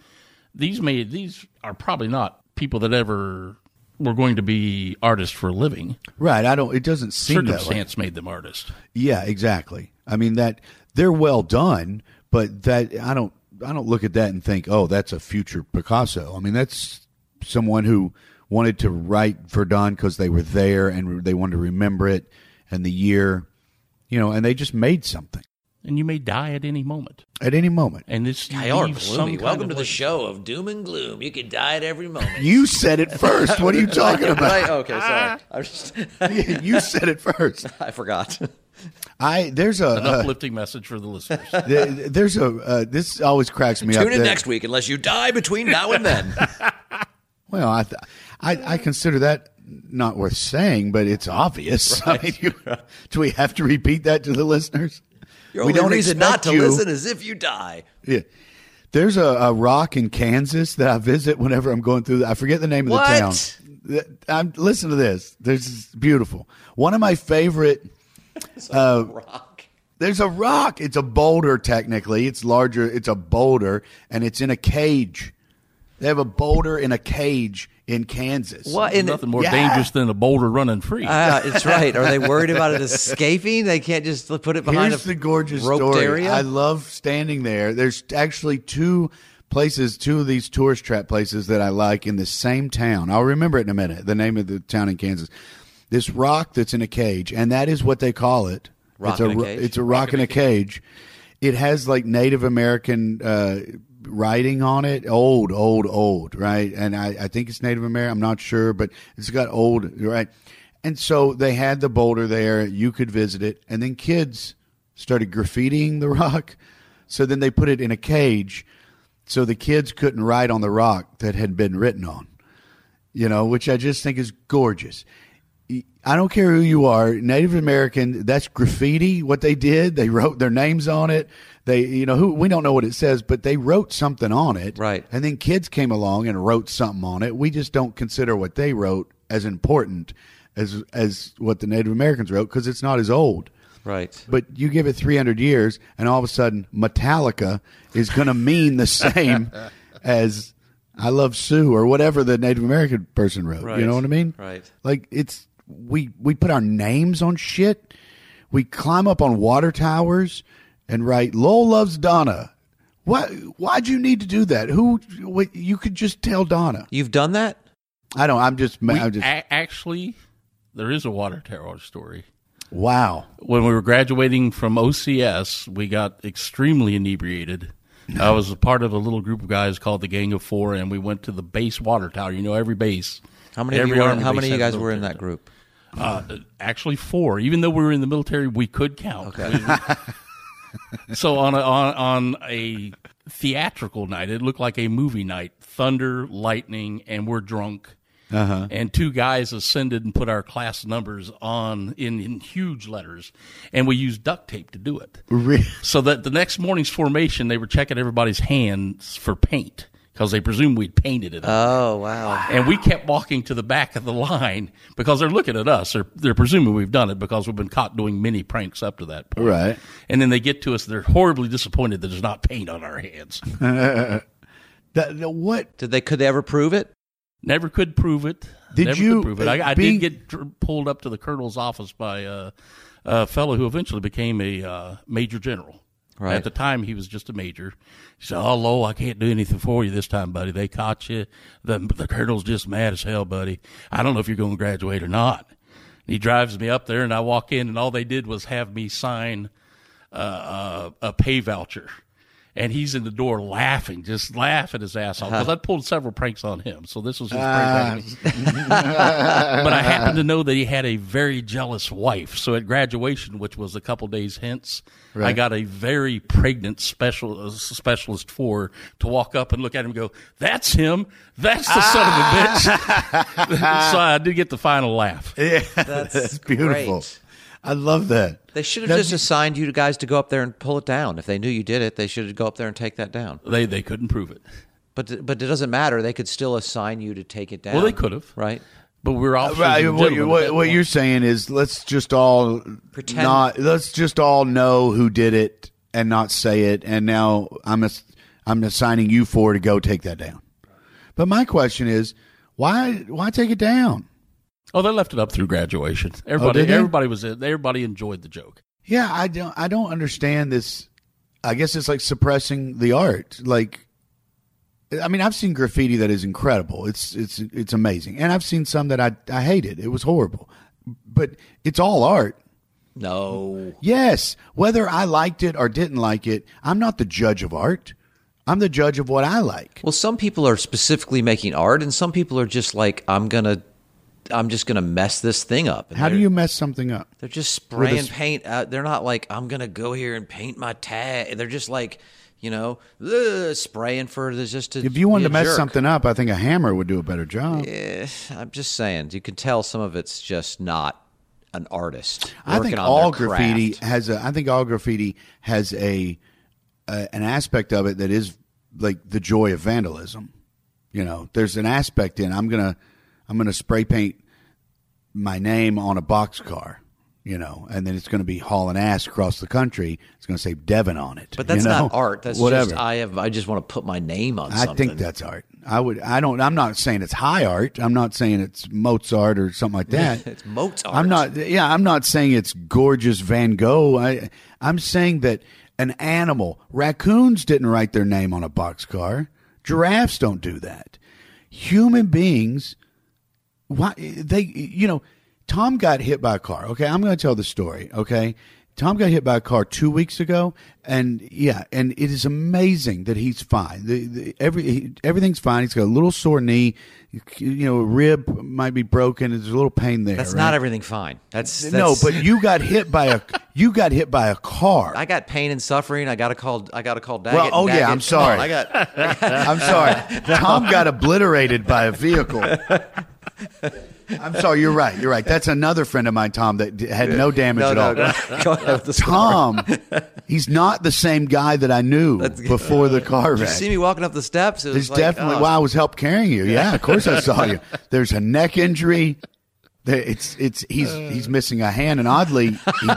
These may these are probably not people that ever were going to be artists for a living. Right. I don't. It doesn't seem that way. Circumstance made them artists. Yeah, exactly. I mean that they're well done, but that I don't. I don't look at that and think, "Oh, that's a future Picasso." I mean, that's someone who wanted to write Verdun because they were there and they wanted to remember it and the year, you know, and they just made something And you may die at any moment. at any moment. And this Y'all are some Welcome to the like- show of doom and gloom. You could die at every moment. You said it first. What are you talking Right, about? okay, sorry. I, just, you said it first. I forgot. I there's a An uh, uplifting message for the listeners. there- there's a uh, this always cracks me up. Tune in There- next week unless you die between now and then. Well, I, th- I I consider that not worth saying, but it's obvious. I mean, you, do we have to repeat that to the listeners? Your we only don't reason not to you- listen is if you die. Yeah. There's a, a rock in Kansas that I visit whenever I'm going through. I forget the name of What? the town. I'm listen to this. This is beautiful. One of my favorite. Uh, Rock. There's a rock. It's a boulder. Technically, it's larger. It's a boulder, and it's in a cage. They have a boulder in a cage in Kansas. What in Nothing more Yeah. dangerous than a boulder running free. Ah, it's right. Are they worried about it escaping? They can't just put it behind Here's a the gorgeous roped story. area. I love standing there. There's actually two places, two of these tourist trap places that I like in the same town. I'll remember it in a minute. The name of the town in Kansas. This rock that's in a cage, and that is what they call it. Rock it's a, a cage? It's a rock, in a cage. It has like Native American uh, writing on it. Old, old, old, right? And I, I think it's Native American. I'm not sure, but it's got old, right? And so they had the boulder there. You could visit it. And then kids started graffitiing the rock. So then they put it in a cage so the kids couldn't write on the rock that had been written on, you know, which I just think is gorgeous. I don't care who you are, Native American. That's graffiti. What they did, they wrote their names on it. They, you know, who we don't know what it says, but they wrote something on it. Right. And then kids came along and wrote something on it. We just don't consider what they wrote as important as as what the Native Americans wrote because it's not as old. right. But you give it 300 years, and all of a sudden, Metallica is going to mean the same as I Love Sue or whatever the Native American person wrote. Right. You know what I mean? Right. Like it's we we put our names on shit. We climb up on water towers and write "Lowell loves Donna." What? Why'd you need to do that? Who? What, you could just tell Donna. You've done that? I don't. I'm just. We- I'm just. a- actually, there is a water tower story. wow. when we were graduating from OCS, we got extremely inebriated. I was a part of a little group of guys called the Gang of Four, and we went to the base water tower. You know, every base. How many of every you were, army how many of you guys were in that group? Uh, actually, four. Even though we were in the military, we could count. Okay. so on a, on on a theatrical night, it looked like a movie night. Thunder, lightning, and we're drunk. Uh-huh. And two guys ascended and put our class numbers on in, in huge letters, and we used duct tape to do it. Re- So that the next morning's formation, they were checking everybody's hands for paint because they presumed we'd painted it. Oh wow. And we kept walking to the back of the line because they're looking at us. They're, they're presuming we've done it because we've been caught doing many pranks up to that point. Right. And then they get to us. They're horribly disappointed that there's not paint on our hands. That, that- what? Did they could they ever prove it? Never could prove it. Did Never you- Could prove it. I, I being- did get tr- pulled up to the colonel's office by uh, a fellow who eventually became a uh, major general. Right. At the time, he was just a major. He said, "Oh, Lo, I can't do anything for you this time, buddy. They caught you. The the colonel's just mad as hell, buddy. I don't know if you're going to graduate or not." He drives me up there, and I walk in, and all they did was have me sign uh, uh, a pay voucher. And he's in the door laughing, just laughing his ass off because uh-huh. I pulled several pranks on him. So this was his ah. prank but I happen to know that he had a very jealous wife. So at graduation, which was a couple days hence, I got a very pregnant special uh, specialist for to walk up and look at him and go, "That's him. That's the son of a ah. bitch." so I did get the final laugh. Yeah, That's beautiful. great. I love that. They should have Now, just assigned you guys to go up there and pull it down. If they knew you did it, they should go up there and take that down. They they couldn't prove it. But but it doesn't matter. They could still assign you to take it down. Well, they could have. right? But we were officers. Uh, right, what, you, what, what you're saying is let's just all Pretend- not let's just all know who did it and not say it and now I'm ass- I'm assigning you four to go take that down. But my question is why why take it down? Oh, they left it up through graduation. Everybody, Oh, everybody was. Everybody enjoyed the joke. Yeah, I don't I don't understand this I guess it's like suppressing the art. Like I mean, I've seen graffiti that is incredible. It's it's it's amazing. And I've seen some that I I hated. It was horrible. But it's all art. No. Yes, whether I liked it or didn't like it, I'm not the judge of art. I'm the judge of what I like. Well, some people are specifically making art, and some people are just like, I'm gonna, I'm just gonna mess this thing up. And How do you mess something up? They're just spraying s- paint. Out. They're not like I'm gonna go here and paint my tag. They're just like, you know, "Ugh," spraying for the just to. If you wanted to mess jerk. something up, I think a hammer would do a better job. Eh, I'm just saying, you can tell some of it's just not an artist. I think all graffiti craft. has a. I think all graffiti has a, a an aspect of it that is like the joy of vandalism. You know, there's an aspect in I'm gonna I'm gonna spray paint my name on a box car, You know, and then it's going to be hauling ass across the country. It's going to say Devon on it. But that's you know? not art. That's whatever. just I have. I just want to put my name on I something. think that's art. I would. I don't. I'm not saying it's high art. I'm not saying it's Mozart or something like that. It's Mozart. I'm not. Yeah, I'm not saying it's gorgeous Van Gogh. I. I'm saying that an animal, raccoons didn't write their name on a boxcar. Giraffes don't do that. Human beings, why they? You know, Tom got hit by a car. Okay, I'm going to tell the story. Okay. Tom got hit by a car two weeks ago, and yeah, and it is amazing that he's fine. The, the, every he, everything's fine. He's got a little sore knee, you know, a rib might be broken. There's a little pain there. That's right? not everything fine. That's, that's no, but you got hit by a you got hit by a car. I got pain and suffering. I got to call. I got to call Daggett. Well, oh, yeah, I'm sorry. I got. I'm sorry. Tom got obliterated by a vehicle. I'm sorry. You're right. You're right. That's another friend of mine, Tom, that had no damage No, at no, all. go, go ahead with the story. Tom, he's not the same guy that I knew before the uh, car Did you wreck. see me walking up the steps? It There's like, definitely oh, why I was help carrying you. Yeah, of course I saw you. There's a neck injury. There- It's it's he's he's missing a hand, and oddly, he,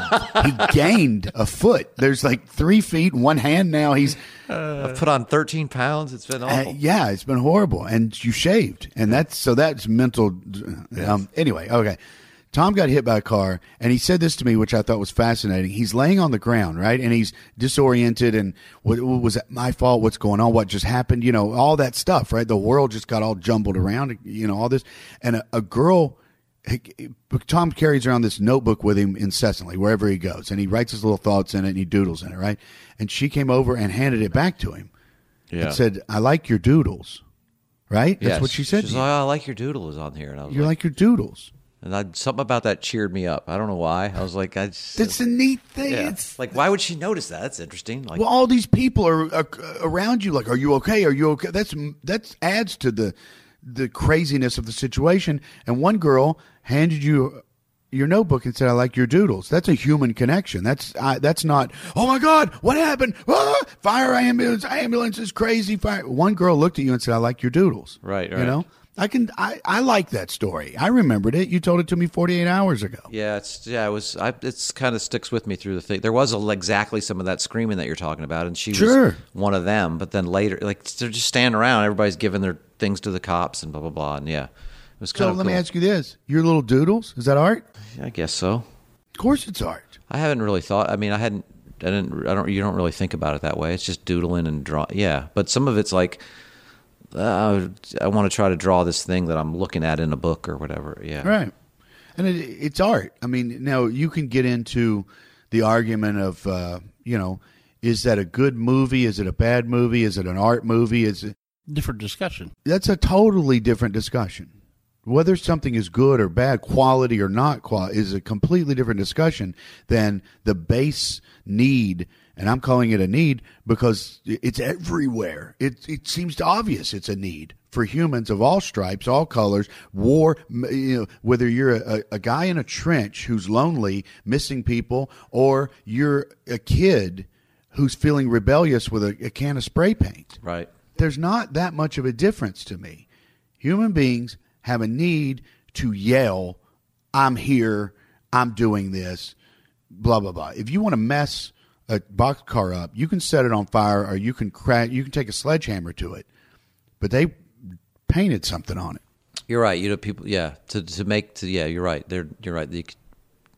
he gained a foot. There's like three feet, and one hand now. He's I've put on 13 pounds. It's been uh, awful. yeah, it's been horrible, and you shaved, and that's so that's mental. Um, anyway, okay. Tom got hit by a car, and he said this to me, which I thought was fascinating. He's laying on the ground, right, and he's disoriented, and what, what was it my fault? What's going on? What just happened? You know, all that stuff, right? The world just got all jumbled around, you know, all this, and a, a girl. Tom carries around this notebook with him incessantly wherever he goes, and he writes his little thoughts in it, and he doodles in it, right? And she came over and handed it back to him Yeah. and said, "I like your doodles." Right? That's Yes. what she said. She's like, oh, I like your doodles on here, and I was you like, like your doodles. and I, something about that cheered me up. I don't know why. I was like, I just, That's a neat thing. yeah. It's like, why would she notice that? That's interesting. Like, well, all these people are, are around you. Like, are you okay? Are you okay? That's that adds to the the craziness of the situation. And one girl handed you your notebook and said, "I like your doodles." That's a human connection. That's I, that's not. Oh my God, what happened? Ah, fire ambulance! Ambulance is crazy. Fire. One girl looked at you and said, "I like your doodles." Right, right. You know. I can. I, I like that story. I remembered it. You told it to me 48 hours ago. yeah, it's yeah, it was. I, it's kind of sticks with me through the thing. There was a, exactly some of that screaming that you're talking about, and she Sure. was one of them. But then later, like they're just standing around, everybody's giving their things to the cops and blah blah blah. And yeah, it was kind So of. let me ask you this: Your little doodles is that art? I guess so. Of course, it's art. I haven't really thought. I mean, I hadn't. I didn't. I don't. You don't really think about it that way. It's just doodling and draw. Yeah, but some of it's like, uh, I want to try to draw this thing that I'm looking at in a book or whatever. Yeah. Right. And it, it's art. I mean, now you can get into the argument of, uh, you know, is that a good movie? Is it a bad movie? Is it an art movie? Is it? Different discussion. That's a totally different discussion. Whether something is good or bad, quality or not quality, is a completely different discussion than the base need. And I'm calling it a need because it's everywhere. It, it seems obvious it's a need for humans of all stripes, all colors, war, you know, whether you're a, a guy in a trench who's lonely, missing people, or you're a kid who's feeling rebellious with a, a can of spray paint Right. there's not that much of a difference to me. Human beings have a need to yell, I'm here, I'm doing this, blah blah blah. If you want to mess a boxcar up, you can set it on fire or you can crack you can take a sledgehammer to it. But they painted something on it. You're right. You know, people. Yeah. To to make to yeah. You're right. They're you're right. You could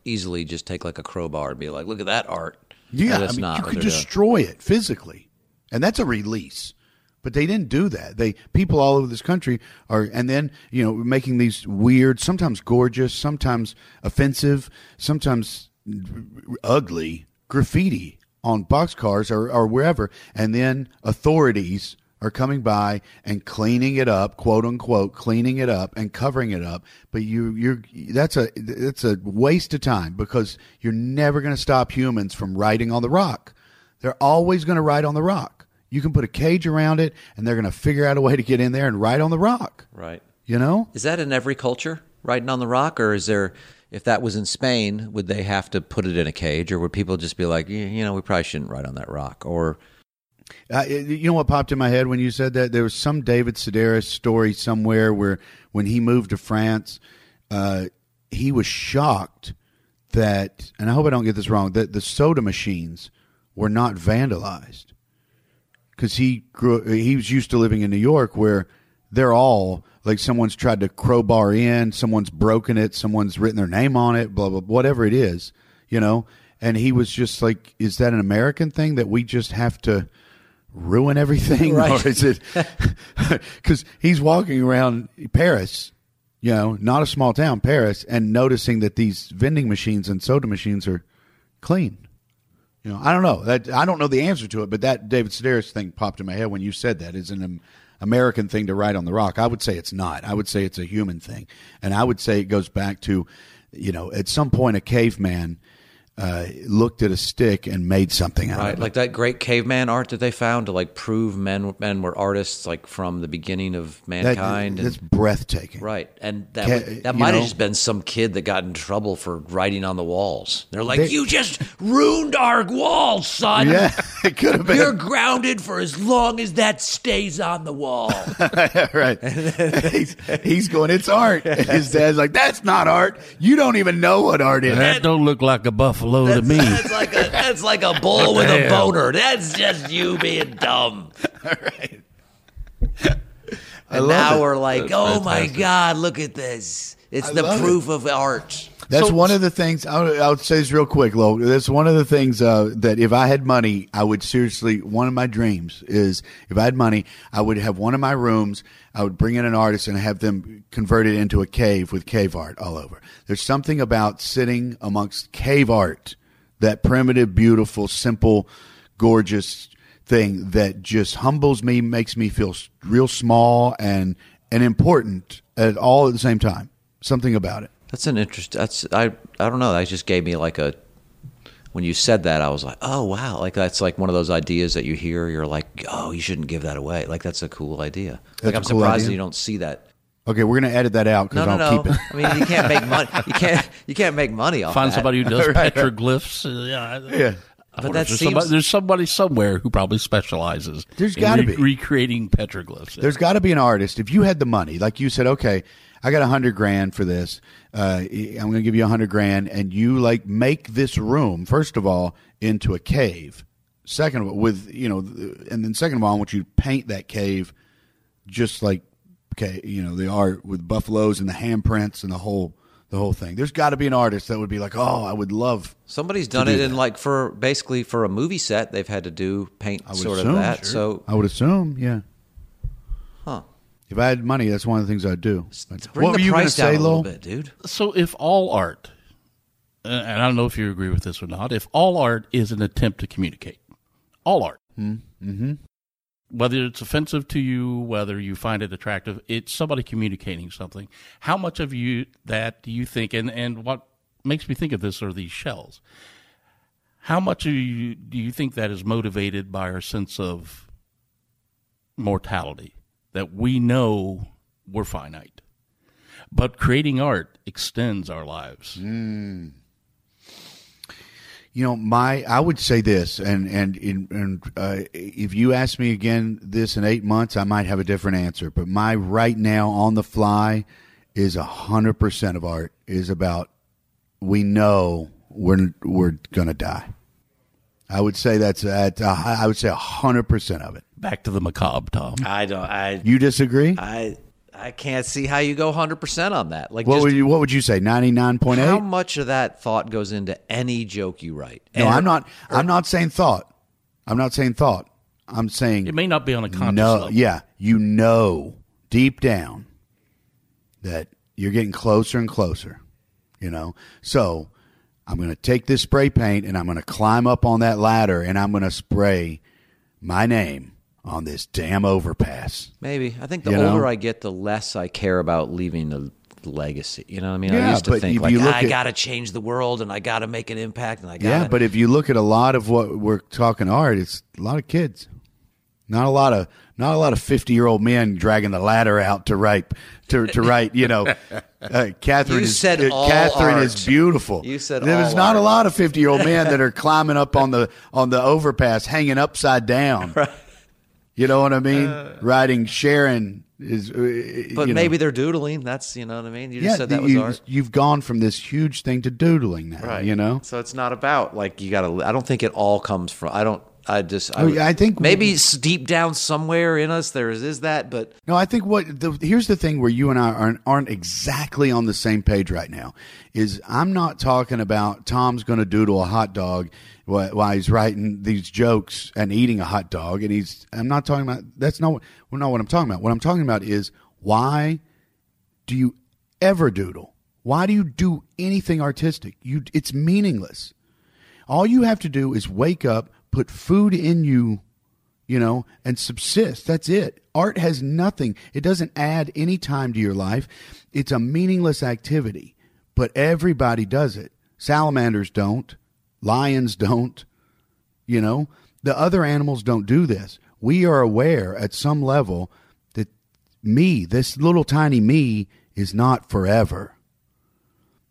easily just take like a crowbar and be like, look at that art. Yeah, And I mean, not you could they're doing. destroy it physically, and that's a release. But they didn't do that. They people all over this country are, and then you know, making these weird, sometimes gorgeous, sometimes offensive, sometimes ugly graffiti on boxcars or, or wherever, and then authorities are coming by and cleaning it up, quote unquote, cleaning it up and covering it up. But you, you're that's a that's a waste of time because you're never going to stop humans from riding on the rock. They're always going to ride on the rock. You can put a cage around it, and they're going to figure out a way to get in there and ride on the rock. Right. You know, Is that in every culture, riding on the rock, or is there? If that was in Spain, would they have to put it in a cage, or would people just be like, "Yeah, you know, we probably shouldn't write on that rock? Or Uh, you know what popped in my head when you said that? There was some David Sedaris story somewhere where when he moved to France, uh, he was shocked that, and I hope I don't get this wrong, that the soda machines were not vandalized because he grew. He was used to living in New York where they're all like someone's tried to crowbar in, someone's broken it, someone's written their name on it, blah blah, whatever it is, you know. And he was just like, "Is that an American thing that we just have to?" ruin everything Right. or is it because he's walking around paris you know not a small town paris and noticing that these vending machines and soda machines are clean you know i don't know that i don't know the answer to it but that david sedaris thing popped in my head when you said that is an american thing to write on the rock. I would say it's not. I would say it's a human thing. And i would say it goes back to you know at some point a caveman uh, looked at a stick and made something out right, of it like that great caveman art that they found to like prove men men were artists, like from the beginning of That- mankind. and- that's breathtaking Right, and that Ca- would- that might know- have just been some kid that got in trouble for writing on the walls. They're like, They- "You just ruined our walls, son. Yeah, it could have been. You're grounded for as long as that stays on the wall." right. he's, he's going, it's art. And his dad's like, that's not art. You don't even know what art is. That don't look like a buffalo to me. That's like a that's like a bull with a boner. That's just you being dumb. right. And love now it. we're like, That's oh my. God, look at this. It's I the love it. proof of art. That's So- one of the things I'll, I'll say this real quick, Lo. That's one of the things uh, that if I had money, I would seriously. One of my dreams is if I had money, I would have one of my rooms. I would bring in an artist and have them convert it into a cave with cave art all over. There's something about sitting amongst cave art, that primitive, beautiful, simple, gorgeous thing that just humbles me, makes me feel real small and and important at all at the same time. Something about it. That's an interest. That's I. I don't know. That just gave me like a. When you said that, I was like, oh wow, like that's like one of those ideas that you hear. You're like, oh, you shouldn't give that away. Like that's a cool idea. like That's a I'm cool surprised idea? that you don't see that. Okay, we're gonna edit that out No, because no, I'll no. keep it. I mean, you can't make money. You can't. You can't make money off Find that. somebody who does Right, right. petroglyphs. Uh, yeah, Yeah. I But that there's, seems- somebody, there's somebody somewhere who probably specializes. There's gotta be. recreating petroglyphs. There's got to be an artist. If you had the money, like you said, okay, I got a hundred grand for this. Uh, I'm going to give you a hundred grand, and you like make this room first of all into a cave. Second of all, with you know, and then second of all, I want you to paint that cave just like okay, you know, the art with buffaloes and the handprints and the whole the whole thing. There's got to be an artist that would be like, oh, I would love. Somebody's done do it in that. like for basically for a movie set. They've had to do paint sort assume, of that. sure. So, I would assume, yeah. Huh? If I had money, that's one of the things I'd do. Bring what were you going to price down say, a little Lowell? bit, dude. So if all art, and I don't know if you agree with this or not, if all art is an attempt to communicate, all art, mm-hmm. whether it's offensive to you, whether you find it attractive, it's somebody communicating something. How much of you that do you think, and, and what makes me think of this are these shells. How much of you do you think that is motivated by our sense of mortality? That we know we're finite. But creating art extends our lives. You know, my I would say this, and and and uh, if you ask me again this in eight months, I might have a different answer. But my right now on the fly is a hundred percent of art is about we know we're we're gonna die. I would say that's at uh, I would say a hundred percent of it. Back to the macabre, Tom. I don't. I. You disagree? I. I can't see how you go hundred percent on that. Like, what just would you What would you say? Ninety nine point eight. how much of that thought goes into any joke you write? No, And- I'm not. I'm not saying thought. I'm not saying thought. I'm saying It may not be on a conscious no, level. yeah, you know deep down that you're getting closer and closer. You know, so I'm going to take this spray paint and I'm going to climb up on that ladder and I'm going to spray my name on this damn overpass. Maybe. I think the You know? older I get, the less I care about leaving a legacy. You know what I mean? Yeah, I used to think like look I at- got to change the world and I got to make an impact and I got Yeah, but if you look at a lot of what we're talking art, it's a lot of kids. Not a lot of not a lot of fifty year old men dragging the ladder out to write to to write. You know, uh, Catherine You is said uh, Catherine art. is beautiful. You said there was all not a lot of fifty year old men that are climbing up on the on the overpass, hanging upside down. You know what I mean? Writing Sharon is. Uh, but you know. maybe they're doodling. That's you know what I mean. You just yeah, said that was you, art. you've gone from this huge thing to doodling now. Right. You know. So it's not about like you got to. I don't think it all comes from. I don't. I just. I, Oh, would- I think- maybe deep down somewhere in us there is, is that, but No, I think what the, here's the thing where you and I aren't, aren't exactly on the same page right now is I'm not talking about Tom's going to doodle a hot dog while, he's writing these jokes and eating a hot dog, and he's I'm not talking about that's not well, not what I'm talking about. What I'm talking about is why do you ever doodle? Why do you do anything artistic? You it's meaningless. All you have to do is wake up, put food in you you know, and subsist. That's it. Art has nothing. It doesn't add any time to your life. It's a meaningless activity, but everybody does it. Salamanders don't. Lions don't. You know, the other animals don't do this. We are aware at some level that me, this little tiny me, is not forever.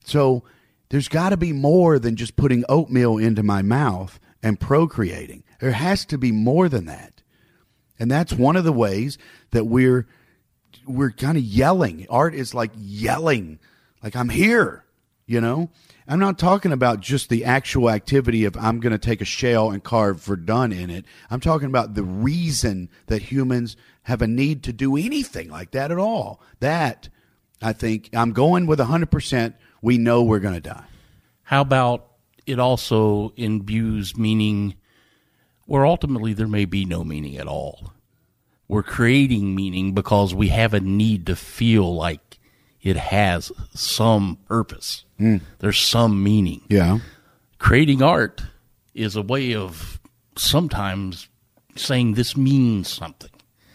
So there's got to be more than just putting oatmeal into my mouth and procreating. There has to be more than that. And that's one of the ways that we're we're kind of yelling. Art is like yelling, like I'm here, you know? I'm not talking about just the actual activity of I'm going to take a shell and carve Verdun in it. I'm talking about the reason that humans have a need to do anything like that at all. That I think I'm going with 100% we know we're going to die. How about it also imbues meaning where ultimately there may be no meaning at all? We're creating meaning because we have a need to feel like it has some purpose. Hmm. There's some meaning. Yeah. Creating art is a way of sometimes saying this means something.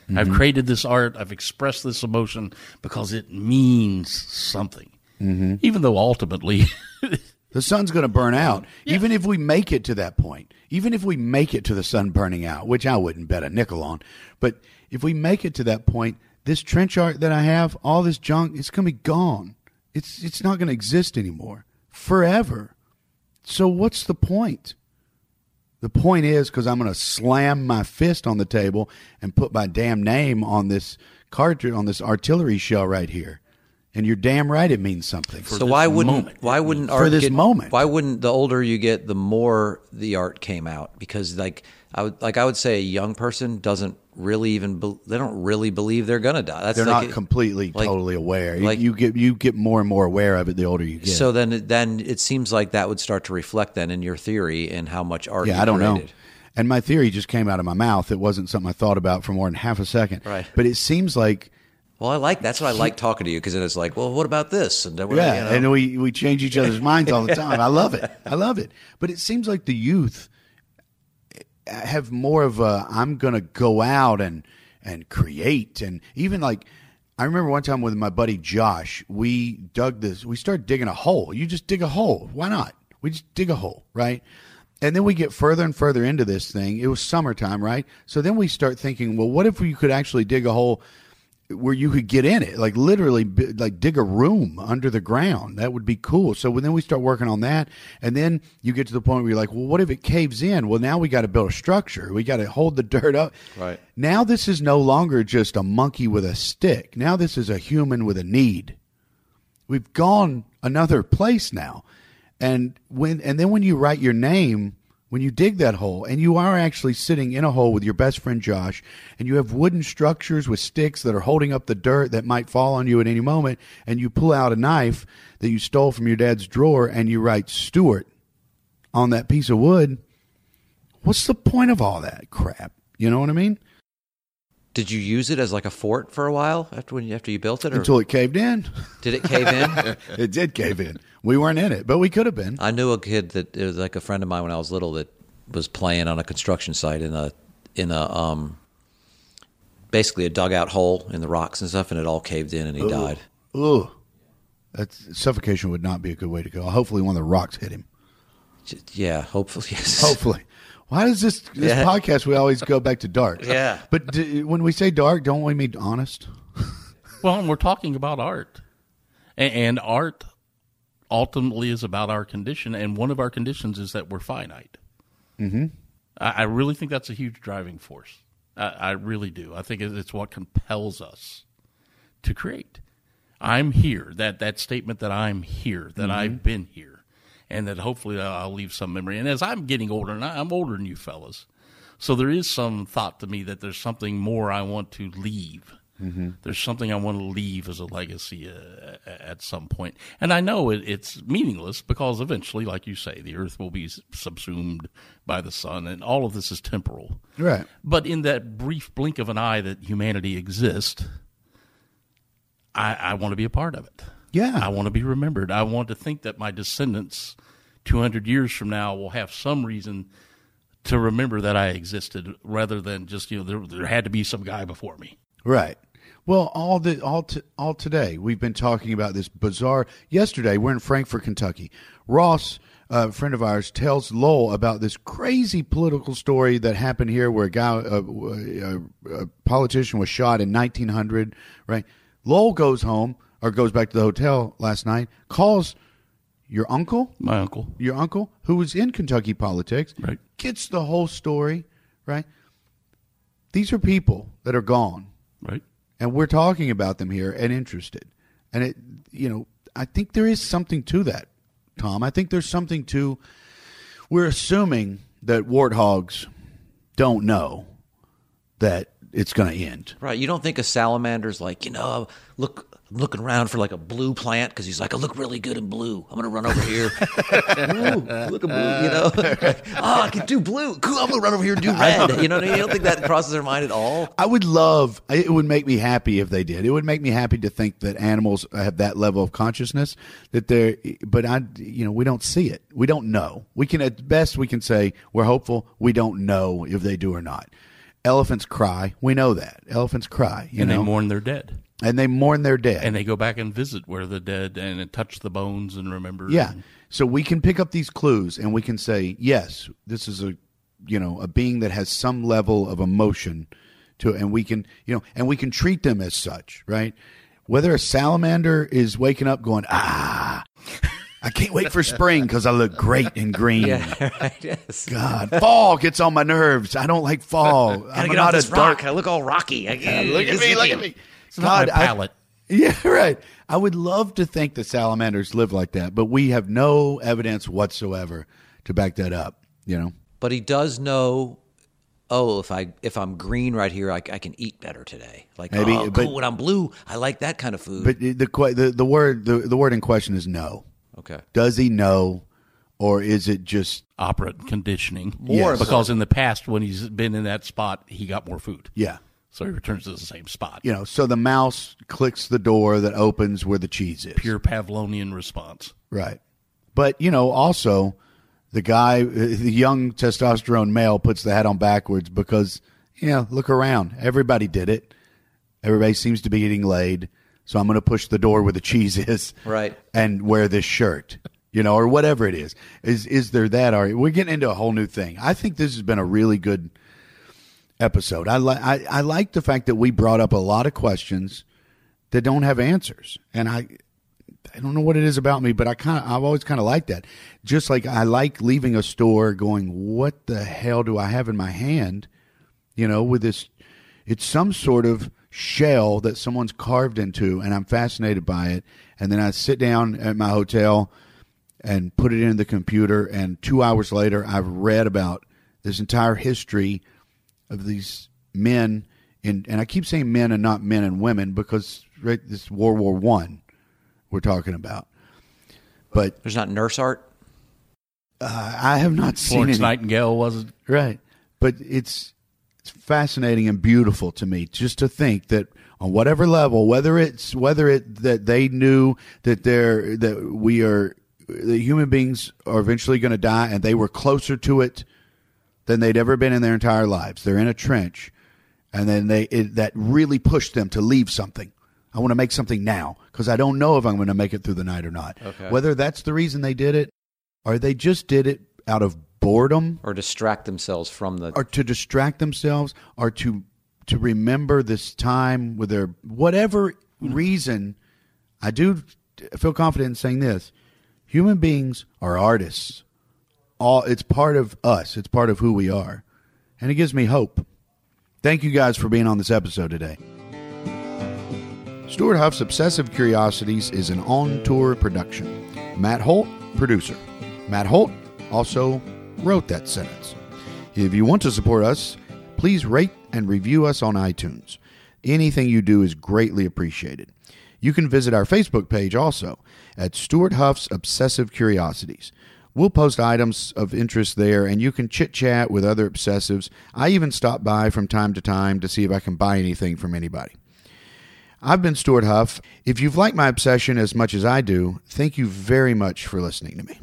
I've mm-hmm. created this art, I've expressed this emotion because it means something. Mm-hmm. Even though ultimately, The sun's going to burn out. Even if we make it to that point, even if we make it to the sun burning out, which I wouldn't bet a nickel on, but if we make it to that point, this trench art that I have, all this junk, it's going to be gone. It's it's not going to exist anymore forever. So what's the point? The point is because I'm going to slam my fist on the table and put my damn name on this cartridge on this artillery shell right here. And you're damn right it means something. so why wouldn't moment. why wouldn't For art this get- moment. Why wouldn't the older you get, the more the art came out? Because like I would like I would say a young person doesn't really even be, they don't really believe they're gonna die. That's They're like not completely like- totally aware. You- like- you get you get more and more aware of it the older you get. So then then it seems like that would start to reflect then in your theory and how much art. yeah, you I don't know. And my theory just came out of my mouth. It wasn't something I thought about for more than half a second. Right. But it seems like Well, I like that's why I like talking to you because then it's like, well, what about this? And yeah, you know. and we we change each other's minds all the time. I love it. I love it. But it seems like the youth have more of a I'm to go out and and create and even like I remember one time with my buddy Josh, we dug this. We started digging a hole. You just dig a hole. Why not? We just dig a hole, right? And then we get further and further into this thing. It was summertime, right? So then we start thinking, well, what if you could actually dig a hole where you could get in it, like literally, like dig a room under the ground. That would be cool. So then we start working on that, and then you get to the point where you're like, well, what if it caves in? Well, now we got to build a structure. We got to hold the dirt up. Right. Now this is no longer just a monkey with a stick. Now this is a human with a need. We've gone another place now, and when and then when you write your name. When you dig that hole, and you are actually sitting in a hole with your best friend Josh, and you have wooden structures with sticks that are holding up the dirt that might fall on you at any moment, and you pull out a knife that you stole from your dad's drawer, and you write Stewart on that piece of wood, what's the point of all that crap? You know what I mean? Did you use it as like a fort for a while after when you, after you built it, or Until it caved in. did it cave in? it did cave in. We weren't in it, but we could have been. I knew a kid that it was like a friend of mine when I was little that was playing on a construction site in a in a um basically a dugout hole in the rocks and stuff, and it all caved in and he died. Ugh. That's, suffocation would not be a good way to go. Hopefully, one of the rocks hit him. Yeah, hopefully. Yes. Hopefully. Why does this this Yeah. podcast we always go back to dark? Yeah. But d- when we say dark, don't we mean honest? well, and we're talking about art, and, and art ultimately is about our condition, and one of our conditions is that we're finite. Mm-hmm. I, I really think that's a huge driving force. I, I really do. I think it's what compels us to create. I'm here. That that statement that I'm here, that I've been here, and that hopefully I'll leave some memory. And as I'm getting older, and I'm older than you fellas, so there is some thought to me that there's something more I want to leave. There's something I want to leave as a legacy uh, at some point. And I know it, it's meaningless because eventually, like you say, the earth will be subsumed by the sun, and all of this is temporal. Right. But in that brief blink of an eye that humanity exists, I, I want to be a part of it. Yeah. I want to be remembered. I want to think that my descendants, 200 years from now, will have some reason to remember that I existed rather than just, you know, there, there had to be some guy before me. Right. Well, all the all t- all today we've been talking about this bizarre. Yesterday we're in Frankfort, Kentucky. Ross, a friend of ours, tells Lowell about this crazy political story that happened here, where a guy, uh, a, uh, a, a politician, was shot in 1900. Right. Lowell goes home or goes back to the hotel last night. Calls your uncle, My uncle. your uncle, who was in Kentucky politics, Right. gets the whole story. Right. These are people that are gone Right. and we're talking about them here and interested. And it, you know, I think there is something to that, Tom. I think there's something to. We're assuming that warthogs don't know that it's going to end. Right. You don't think a salamander's like, you know, look, I'm looking around for like a blue plant because he's like, I look really good in blue. I'm going to run over here. Ooh, look at blue, you know? oh, I can do blue. Cool. I'm going to run over here and do red. You know what I mean? You don't think that crosses their mind at all? I would love. It would make me happy if they did. It would make me happy to think that animals have that level of consciousness that they're. But I, you know, we don't see it. We don't know. We can at best we can say we're hopeful. We don't know if they do or not. Elephants cry. We know that elephants cry. You and know, they mourn their dead. And they mourn their dead. and they go back and visit where the dead and touch the bones and remember. Yeah. and- So we can pick up these clues and we can say, yes, this is a you know, a being that has some level of emotion to and we can, you know, and we can treat them as such, right? Whether a salamander is waking up going, "Ah, I can't wait for spring cuz I look great in green." Yeah, right. Yes. God, fall gets on my nerves. I don't like fall. I'm get not this a dark. rock. I look all rocky. I can't, Look at me, look at me. It's not God, my I- palate. yeah, right. I would love to think that salamanders live like that, but we have no evidence whatsoever to back that up. You know, But he does know. Oh, if I if I'm green right here, I, I can eat better today. Like Maybe, oh, but- cool. When I'm blue, I like that kind of food. but the the the, the word the, the word in question is no. okay. Does he know, or is it just Operant conditioning. More Yes. because in the past when he's been in that spot, he got more food. yeah? So he returns to the same spot. You know, so the mouse clicks the door that opens where the cheese is. Pure Pavlovian response. Right. But, you know, also the guy, the young testosterone male puts the hat on backwards because, you know, look around. Everybody did it. Everybody seems to be getting laid. So I'm going to push the door where the cheese is. Right. And wear this shirt, you know, or whatever it is. Is, is there that? Are we're getting into a whole new thing. I think this has been a really good episode. I like, I, I like the fact that we brought up a lot of questions that don't have answers. And I, I don't know what it is about me, but I kind of I've always kind of liked that. Just like I like leaving a store going, "What the hell do I have in my hand?" You know, with this it's some sort of shell that someone's carved into and I'm fascinated by it. And then I sit down at my hotel and put it in the computer and 2 hours later I've read about this entire history of these men in and I keep saying men and not men and women because right this World War 1 we're talking about. But There's not nurse art. uh, I have not seen Florence any. Nightingale wasn't Right. But it's it's fascinating and beautiful to me just to think that on whatever level, whether it's whether it that they knew that they're that we are that human beings are eventually going to die and they were closer to it than they'd ever been in their entire lives. They're in a trench and then they it, that really pushed them to leave something. I want to make something now because I don't know if I'm going to make it through the night or not. Okay. Whether that's the reason they did it or they just did it out of boredom or distract themselves from the or to distract themselves or to to remember this time with their whatever reason i do feel confident in saying this human beings are artists all it's part of us it's part of who we are and it gives me hope thank you guys for being on this episode today Stewart Huff's Obsessive Curiosities is an on tour production. Matt Holt, producer. Matt Holt also wrote that sentence. If you want to support us, please rate and review us on iTunes. Anything you do is greatly appreciated. You can visit our Facebook page also at Stewart Huff's Obsessive Curiosities. We'll post items of interest there, and you can chit chat with other obsessives. I even stop by from time to time to see if I can buy anything from anybody. I've been Stewart Huff. If you've liked my obsession as much as I do, thank you very much for listening to me.